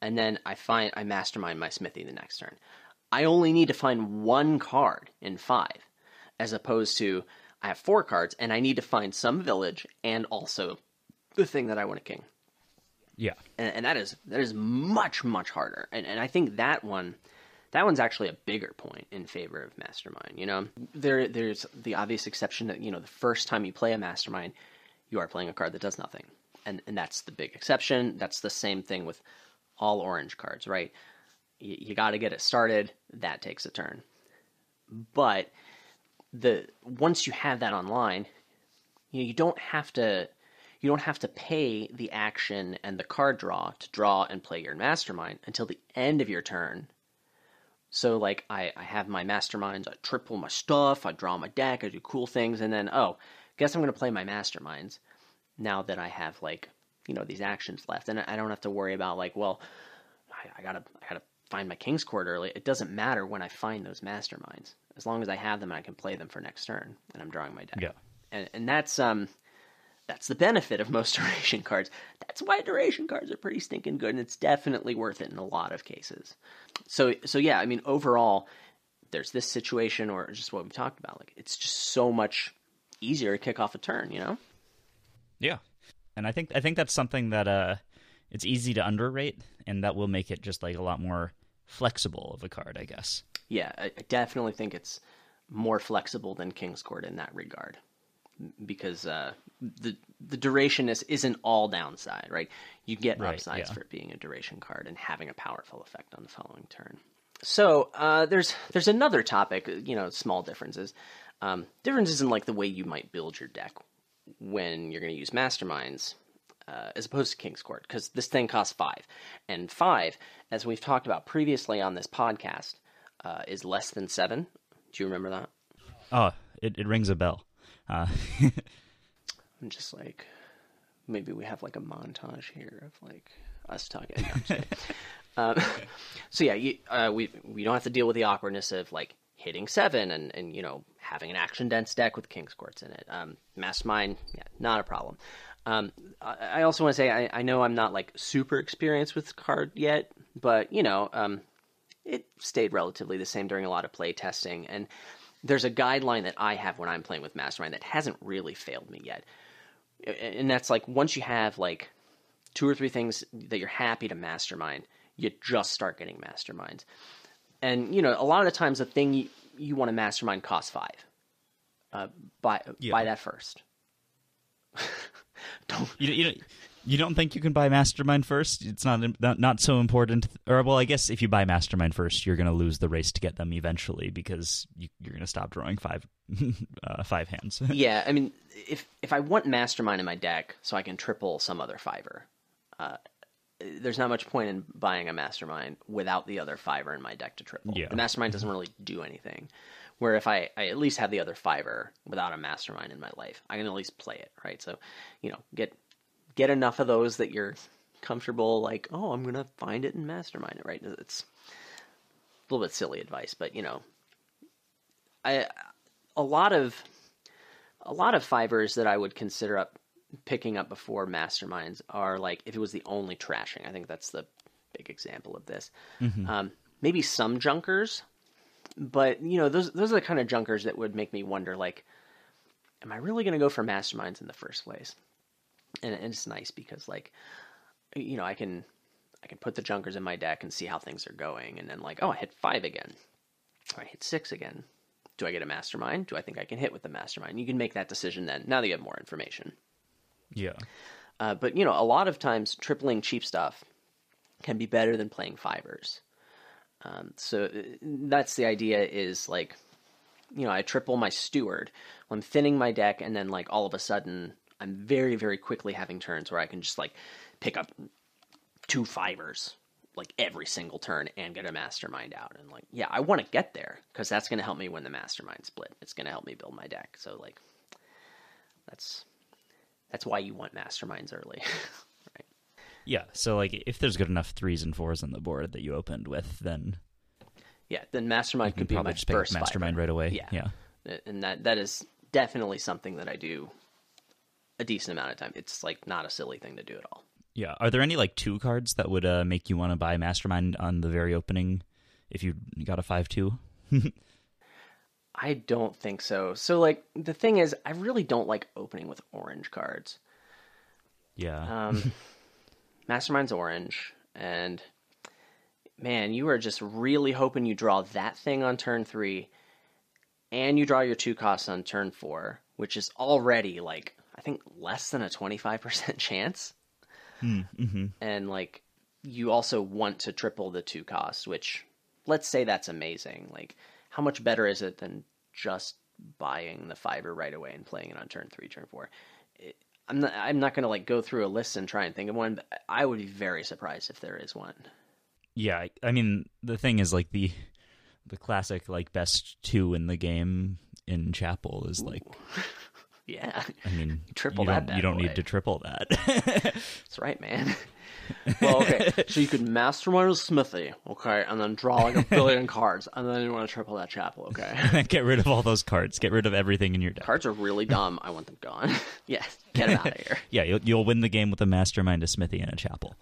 and then I find I mastermind my smithy the next turn. I only need to find one card in 5 as opposed to I have four cards and I need to find some village and also the thing that I want to king. Yeah. and, and that is that is much much harder. And, and i think that one that one's actually a bigger point in favor of mastermind you know? There there's the obvious exception that you know the first time you play a mastermind you are playing a card that does nothing. And and that's the big exception. That's the same thing with all orange cards right? You, you got to get it started. That takes a turn. But the once you have that online you know, you don't have to you don't have to pay the action and the card draw to draw and play your mastermind until the end of your turn. So like I, I have my masterminds, I triple my stuff, I draw my deck, I do cool things, and then oh, guess I'm gonna play my masterminds now that I have like, you know, these actions left. And I don't have to worry about like, well, I, I gotta I gotta find my King's Court early. It doesn't matter when I find those masterminds. As long as I have them and I can play them for next turn and I'm drawing my deck Yeah. and and that's um that's the benefit of most duration cards. That's why duration cards are pretty stinking good, and it's definitely worth it in a lot of cases. So so yeah, I mean overall, there's this situation or just what we've talked about. Like it's just so much easier to kick off a turn, you know? Yeah. And I think I think that's something that uh it's easy to underrate and that will make it just like a lot more flexible of a card, I guess. Yeah, I, I definitely think it's more flexible than King's Court in that regard because uh, the the duration is isn't all downside, right? You get Right, upsides yeah. for it being a duration card and having a powerful effect on the following turn. So uh, there's there's another topic, you know, small differences. Um, differences in like the way you might build your deck when you're going to use masterminds uh, as opposed to King's Court, because this thing costs five, and five, as we've talked about previously on this podcast, uh, is less than seven. Do you remember that? Oh, it, it rings a bell. Uh, I'm just like, maybe we have like a montage here of like us talking. No, um, so yeah, you, uh, we we don't have to deal with the awkwardness of like hitting seven and and you know having an action dense deck with king's courts in it. Um, Mastermind, yeah, not a problem. Um, I, I also want to say I, I know I'm not like super experienced with card yet, but you know, um, it stayed relatively the same during a lot of play testing and. There's a guideline that I have when I'm playing with Mastermind that hasn't really failed me yet and that's like once you have like two or three things that you're happy to mastermind, you just start getting masterminds. And you know, a lot of the times the thing you, you want to mastermind costs five. Uh, buy Yeah. buy that first. Don't you, you, you don't think you can buy Mastermind first? It's not, not not so important. Or well, I guess if you buy Mastermind first, you're going to lose the race to get them eventually because you, you're going to stop drawing five uh, five hands. yeah, I mean, if if I want mastermind in my deck so I can triple some other fiver, uh, there's not much point in buying a mastermind without the other fiver in my deck to triple. Yeah. The mastermind doesn't really do anything. Where if I, I at least have the other fiver without a mastermind in my life, I can at least play it, right? So, you know, get get enough of those that you're comfortable, like, oh, I'm gonna find it and mastermind it, right? It's a little bit silly advice, but you know, I a lot of a lot of fivers that I would consider up picking up before masterminds are like if it was the only trashing. I think that's the big example of this. Um, maybe some junkers, but you know those those are the kind of junkers that would make me wonder like, am I really going to go for masterminds in the first place? And, and it's nice because like, you know, I can I can put the junkers in my deck and see how things are going, and then like, oh, I hit five again, or I hit six again. Do I get a mastermind? Do I think I can hit with the mastermind? You can make that decision then. Now that you have more information. yeah. Uh, but you know, a lot of times tripling cheap stuff can be better than playing fivers. Um, so uh, that's the idea. Is like, you know, I triple my steward. I'm thinning my deck, and then like all of a sudden, I'm very very quickly having turns where I can just like pick up two fivers like every single turn and get a mastermind out and like yeah i want to get there because that's going to help me win the mastermind split it's going to help me build my deck so like that's That's why you want masterminds early. right. Yeah, so like if there's good enough threes and fours on the board that you opened with, then Yeah, then mastermind could be my just first mastermind fiver. right away. Yeah. yeah. and that that is definitely something that I do a decent amount of time. It's like not a silly thing to do at all. Yeah. Are there any like two cards that would uh, make you want to buy Mastermind on the very opening if you got a five two? I don't think so. So like the thing is, I really don't like opening with orange cards. Yeah. Um, Mastermind's orange, and man, you are just really hoping you draw that thing on turn three, and you draw your two costs on turn four, which is already like I think less than a twenty five percent chance. mm-hmm. And like you also want to triple the two costs, which let's say that's amazing. Like how much better is it than just buying the fiver right away and playing it on turn three, turn four? It, I'm not. I'm not going to like go through a list and try and think of one. But I would be very surprised if there is one. Yeah. I- I mean, the thing is like the the classic like best two in the game in Chapel is like Yeah, I mean Triple you that don't, you don't boy. need to triple that. that's right, man. well, okay. So you could mastermind a smithy, okay, and then draw like a billion cards, and then you want to triple that chapel, okay. Get rid of all those cards. Get rid of everything in your deck. Cards are really dumb. I want them gone. yeah, get them out of here. Yeah, you'll, you'll win the game with a mastermind, a smithy, and a chapel.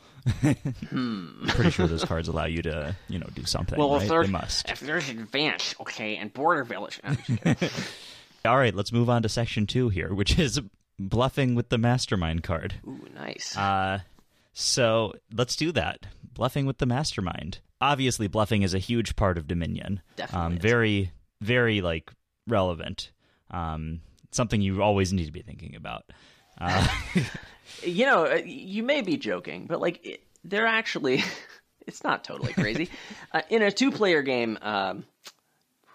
I'm pretty sure those cards allow you to, you know, do something. Hmm. Well, right? if there's They must. if there's advance, okay, and border village. I'm just kidding. All right, let's move on to section two here, which is bluffing with the mastermind card. Ooh, nice. Uh, so let's do that. Bluffing with the mastermind. Obviously, bluffing is a huge part of Dominion. Definitely Um, very, very like relevant. Um, something you always need to be thinking about. Uh, you know, uh, you may be joking, but like it, they're actually, it's not totally crazy. uh, in a two-player game, um,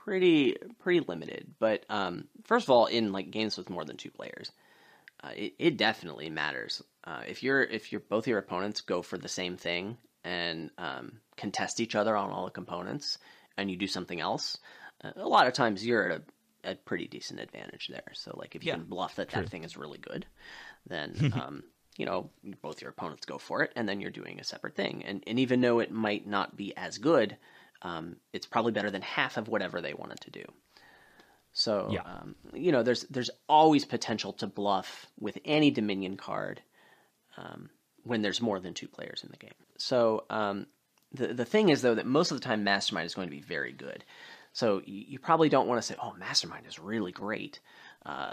pretty pretty limited. But um, first of all, in like games with more than two players, uh, it, it definitely matters. Uh, if you're if you're both your opponents go for the same thing and um, contest each other on all the components, and you do something else, uh, a lot of times you're at a, a pretty decent advantage there. So like if you Yeah, can bluff that that thing is really good, then um, you know both your opponents go for it, and then you're doing a separate thing. And and even though it might not be as good, um, it's probably better than half of whatever they wanted to do. So Yeah. um, you know, there's there's always potential to bluff with any Dominion card um, when there's more than two players in the game. So um, the the thing is though that most of the time Mastermind is going to be very good. So you, you probably don't want to say, "Oh, Mastermind is really great." Uh,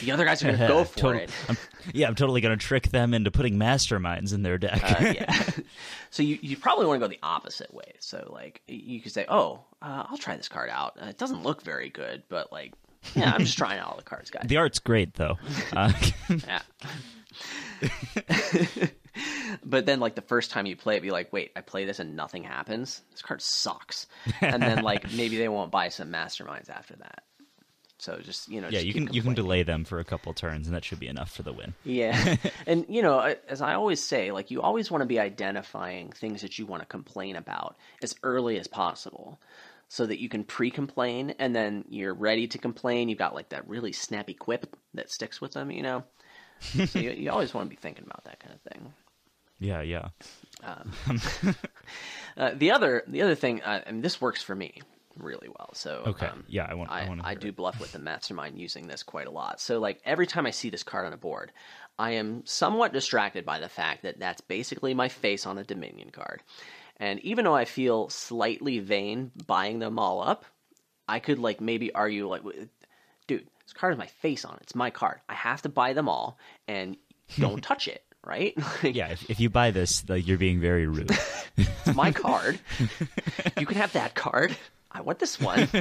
the other guys are going to go for Total- it. I'm- yeah, I'm totally going to trick them into putting masterminds in their deck. Uh, yeah. so you, you probably want to go the opposite way. So like you could say, oh, uh, I'll try this card out. Uh, it doesn't look very good, but like, yeah, I'm just trying out all the cards, guys. the art's great, though. Uh, Yeah. but then like the first time you play it, be like, wait, I play this and nothing happens. This card sucks. And then like maybe they won't buy some masterminds after that. So just you know, yeah, you can you can delay them for a couple turns, and that should be enough for the win. Yeah. and, you know, as I always say, like, you always want to be identifying things that you want to complain about as early as possible so that you can pre complain and then you're ready to complain. You've got, like, that really snappy quip that sticks with them, you know? so you, you always want to be thinking about that kind of thing. Yeah, yeah. Uh, the other the other thing, uh, mean, this works for me really well. So Okay. um, yeah, I want. I, I, want to. I do bluff with the mastermind using this quite a lot. So, like, every time I see this card on a board, I am somewhat distracted by the fact that that's basically my face on a Dominion card. And even though I feel slightly vain buying them all up, I could, like, maybe argue, like, dude, this card has my face on it. It's my card. I have to buy them all, and don't touch it, right? Like, Yeah, if, if you buy this, like, you're being very rude. it's my card. you can have that card. I want this one.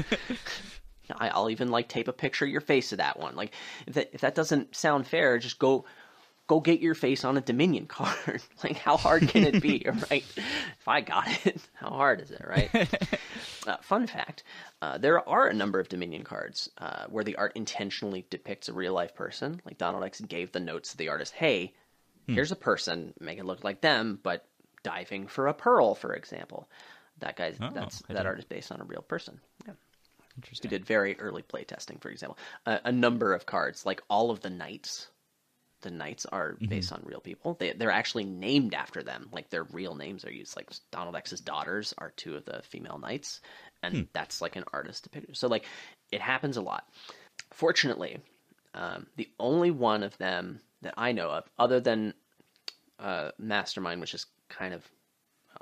I'll even like tape a picture of your face to that one. Like if that if that doesn't sound fair, just go go get your face on a Dominion card. like how hard can it be, right? If I got it, how hard is it, right? uh, fun fact: uh, there are a number of Dominion cards uh, where the art intentionally depicts a real life person. Like Donald X gave the notes to the artist, "Hey, here's a person, make it look like them, but diving for a pearl, for example." That guy's Oh, that's I that didn't- art is based on a real person. Yeah who Interesting. did very early play testing, for example. A, a number of cards, like all of the knights the knights are based on real people. They they're actually named after them. Like their real names are used. Like Donald X's daughters are two of the female knights, and that's like an artist depiction. So like it happens a lot. Fortunately, um, the only one of them that I know of, other than uh, Mastermind, which is kind of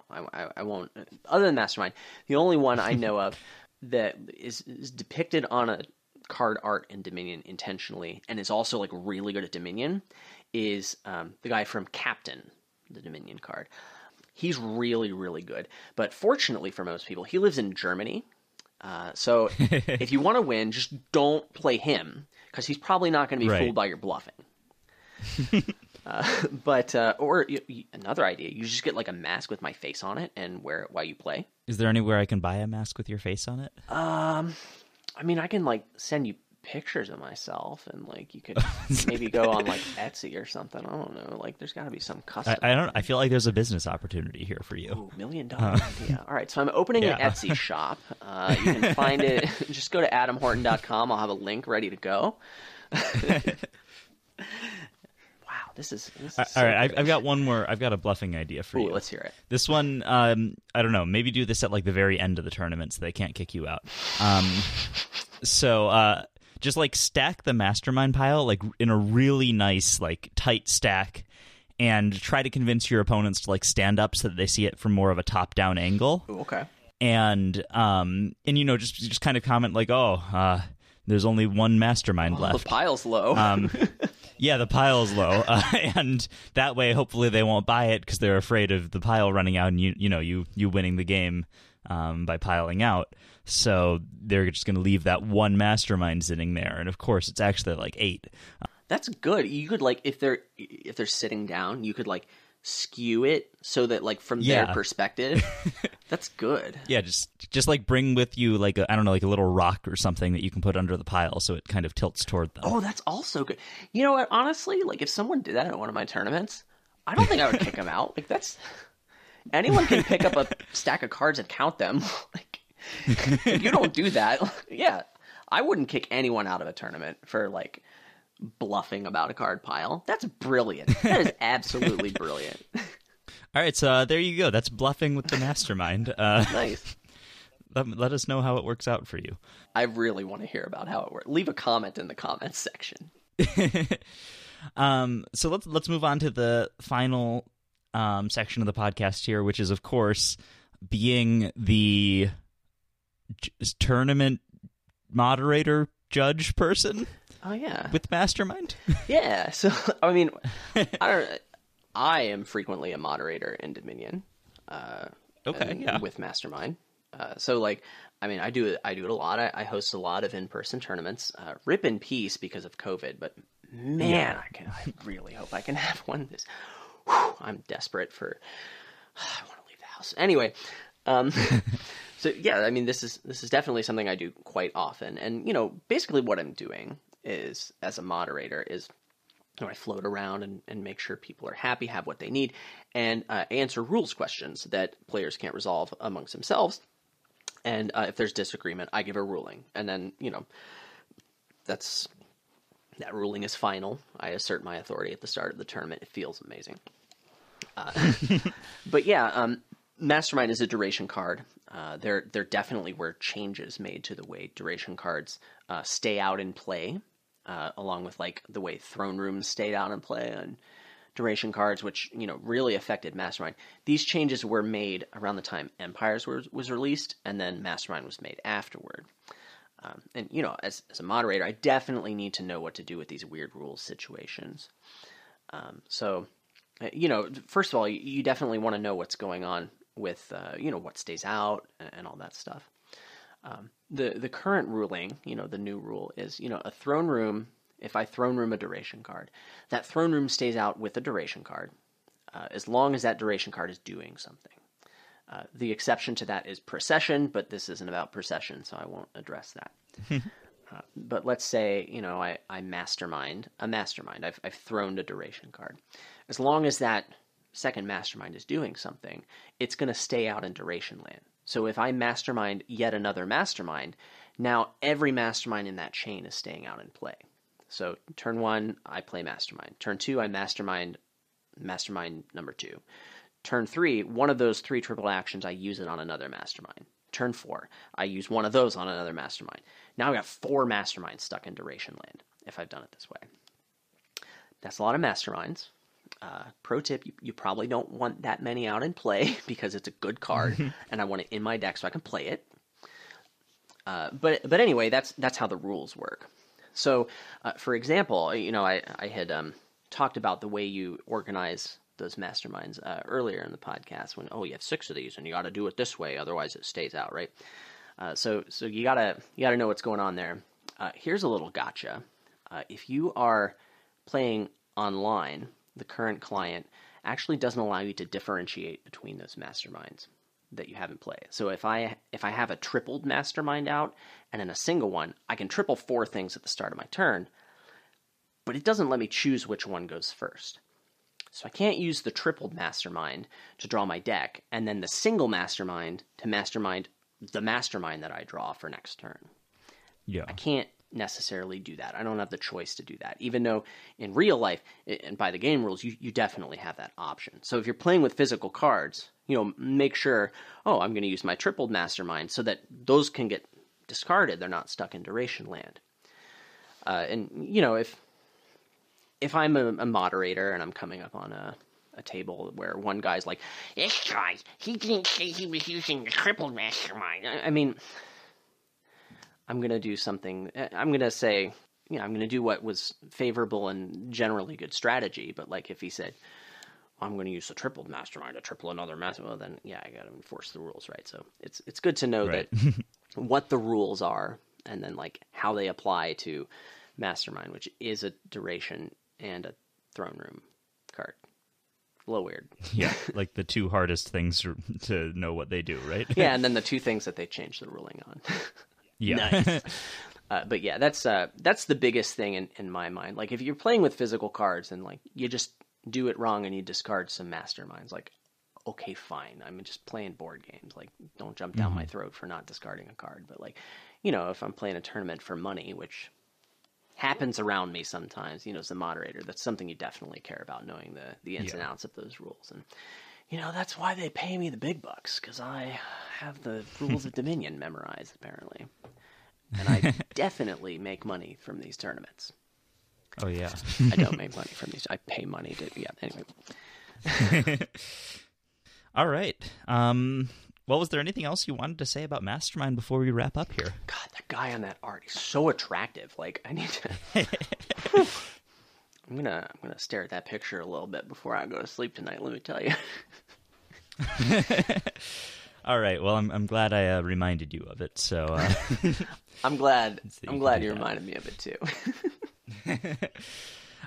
I, I, I won't. Other than Mastermind, the only one I know of that is, is depicted on a card art in Dominion intentionally, and is also like really good at Dominion, is um, the guy from Captain, the Dominion card. He's really, really good. But fortunately for most people, he lives in Germany. Uh, so if you want to win, just don't play him because he's probably not going to be Right. fooled by your bluffing. uh, but uh, or y y another idea, you just get like a mask with my face on it and wear it while you play. Is there anywhere I can buy a mask with your face on it? Um, I mean, I can like send you pictures of myself, and like you could maybe go on like Etsy or something. I don't know. Like, there's got to be some custom. I, I don't. I feel like there's a business opportunity here for you. Ooh, million dollar idea. All right, so I'm opening an Etsy shop. Uh, you can find it. Just go to adamhorton.com. I'll have a link ready to go. This is. This is All so right, I've. I've got one more. I've got a bluffing idea for Ooh, you. let's hear it. This one, um, I don't know. Maybe do this at like the very end of the tournament so they can't kick you out. Um, so uh, just like stack the mastermind pile like in a really nice like tight stack, and try to convince your opponents to like stand up so that they see it from more of a top down angle. Ooh, okay. And um, and you know just just kind of comment like, oh, uh, there's only one mastermind The left. The pile's low. Um, yeah, the pile's low, uh, and that way, hopefully, they won't buy it because they're afraid of the pile running out and you, you know, you you winning the game um, by piling out. So they're just going to leave that one mastermind sitting there, and of course, it's actually like eight. That's good. You could like if they're if they're sitting down, you could like skew it so that like from their perspective, that's good. Yeah, just just like bring with you like a, I don't know, like a little rock or something that you can put under the pile, so it kind of tilts toward them. Oh, that's also good. You know what? Honestly, like if someone did that at one of my tournaments, I don't think I would kick them out. Like that's anyone can pick up a stack of cards and count them. like you don't do that, yeah, I wouldn't kick anyone out of a tournament for like bluffing about a card pile. That's brilliant. That is absolutely brilliant. All right, so uh, there you go. That's bluffing with the mastermind. Uh, nice. let, let us know how it works out for you. I really want to hear about how it works. Leave a comment in the comments section. Um, so let's let's move on to the final um, section of the podcast here, which is of course being the j- tournament moderator judge person Oh yeah, with Mastermind. yeah. So I mean, I don't. I am frequently a moderator in Dominion. Uh, Okay, yeah. with Mastermind. Uh, so like, I mean, I do it. I do it a lot. I, I host a lot of in-person tournaments. Uh, rip in peace because of COVID, but man, I can. I really hope I can have one. This, whew, I'm desperate for. I want to leave the house anyway. Um, so yeah, I mean, this is this is definitely something I do quite often, and you know, basically what I'm doing is as a moderator is I float around and, and make sure people are happy, have what they need, and uh, answer rules questions that players can't resolve amongst themselves. And uh, if there's disagreement, I give a ruling, and then you know that's that ruling is final. I assert my authority at the start of the tournament. It feels amazing. Uh, but yeah, um, Mastermind is a duration card. Uh, there, there definitely were changes made to the way duration cards uh, stay out in play, uh, along with like the way throne rooms stayed out in play and duration cards, which you know really affected Mastermind. These changes were made around the time Empires was, was released, and then Mastermind was made afterward. Um, and you know, as as a moderator, I definitely need to know what to do with these weird rules situations. Um, so, uh, you know, first of all, you, definitely want to know what's going on with uh, you know what stays out and, and all that stuff. Um, the the current ruling, you know, the new rule is you know a throne room. If I throne room a duration card, that throne room stays out with a duration card, uh, as long as that duration card is doing something. Uh, the exception to that is procession, but this isn't about procession, so I won't address that. uh, but let's say, you know, I, I mastermind a mastermind. I've, I've thrown a duration card. As long as that second mastermind is doing something, it's going to stay out in duration land. So if I mastermind yet another mastermind, now every mastermind in that chain is staying out in play. So turn one, I play mastermind. Turn two, I mastermind mastermind number two. Turn three, one of those three triple actions, I use it on another mastermind. Turn four, I use one of those on another mastermind. Now I've got four masterminds stuck in duration land if I've done it this way. That's a lot of masterminds. Uh, pro tip: you, you, probably don't want that many out in play because it's a good card, and I want it in my deck so I can play it. Uh, but but anyway, that's that's how the rules work. So, uh, for example, you know, I I had um, talked about the way you organize those masterminds uh, earlier in the podcast. When oh, you have six of these, and you got to do it this way, otherwise it stays out, right? Uh, so so you gotta you gotta know what's going on there. Uh, here's a little gotcha. if you are playing online, the current client actually doesn't allow you to differentiate between those masterminds that you have in play. So if I if I have a tripled mastermind out and then a single one, I can triple four things at the start of my turn, but it doesn't let me choose which one goes first. So I can't use the tripled mastermind to draw my deck and then the single mastermind to mastermind the mastermind that I draw for next turn. Yeah. I can't necessarily do that. I don't have the choice to do that. Even though in real life and by the game rules, you, you definitely have that option. So if you're playing with physical cards, you know, make sure, oh, I'm going to use my tripled mastermind so that those can get discarded. They're not stuck in duration land. Uh, and you know, if if I'm a, a moderator and I'm coming up on a a table where one guy's like, "This guy, he didn't say he was using the tripled mastermind." I, I mean, I'm going to do something. Eh, I'm going to say, you know, I'm going to do what was favorable and generally good strategy. But like if he said, I'm going to use a tripled mastermind to triple another mastermind, well, then yeah, I got to enforce the rules, right? So it's it's good to know right. that what the rules are and then like how they apply to mastermind, which is a duration and a throne room card. A little weird. Yeah, like the two hardest things to know what they do, right? yeah, and then the two things that they change the ruling on. Yeah. Nice. uh, but yeah, that's uh, that's the biggest thing in, in my mind. Like if you're playing with physical cards and like you just do it wrong and you discard some masterminds, like okay, fine. I'm just playing board games. Like don't jump down mm-hmm. my throat for not discarding a card. But like, you know, if I'm playing a tournament for money, which happens around me sometimes, you know, as a moderator, that's something you definitely care about knowing the the ins yeah. and outs of those rules and you know, that's why they pay me the big bucks because I have the rules of Dominion memorized, apparently. And I definitely make money from these tournaments. Oh, yeah. I don't make money from these. I pay money to, yeah, anyway. All right. Um, well, was there anything else you wanted to say about Mastermind before we wrap up here? God, that guy on that art, is so attractive. Like, I need to. I'm gonna I'm gonna stare at that picture a little bit before I go to sleep tonight. Let me tell you. All right. Well, I'm I'm glad I uh, reminded you of it. So uh, I'm glad I'm glad you reminded me of it too.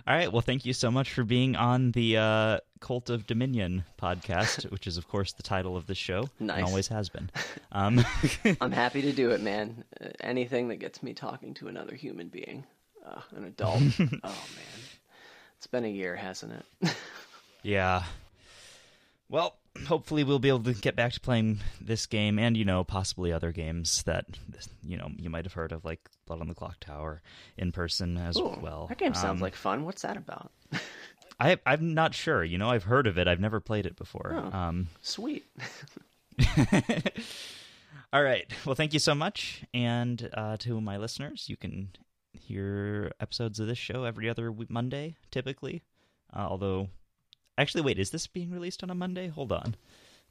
All right. Well, thank you so much for being on the uh, Cult of Dominion podcast, which is, of course, the title of the show. Nice. And always has been. Um, I'm happy to do it, man. Uh, anything that gets me talking to another human being, uh, an adult. oh, man. Been a year, hasn't it? yeah. Well, hopefully we'll be able to get back to playing this game and you know possibly other games that you know you might have heard of like Blood on the Clocktower in person as Ooh, well. That game sounds um, like fun. What's that about? I I'm not sure. You know, I've heard of it. I've never played it before. Oh, um, sweet. All right. Well, thank you so much, and uh, to my listeners, you can hear episodes of this show every other Monday, typically. Uh, although, actually, wait, is this being released on a Monday? Hold on.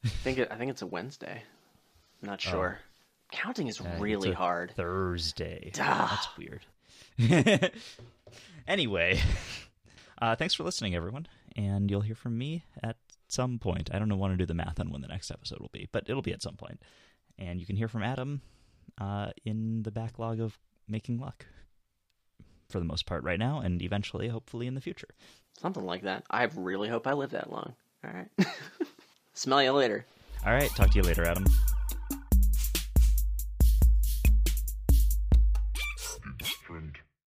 I think it, I think it's a Wednesday. I'm not oh. sure. Oh. Counting is uh, really hard. Thursday. Duh. That's weird. anyway, uh, thanks for listening, everyone, and you'll hear from me at some point. I don't know want to do the math on when the next episode will be, but it'll be at some point. And you can hear from Adam uh, in the backlog of making luck for the most part right now, and eventually, hopefully, in the future. Something like that. I really hope I live that long. All right. Smell you later. All right. Talk to you later, Adam.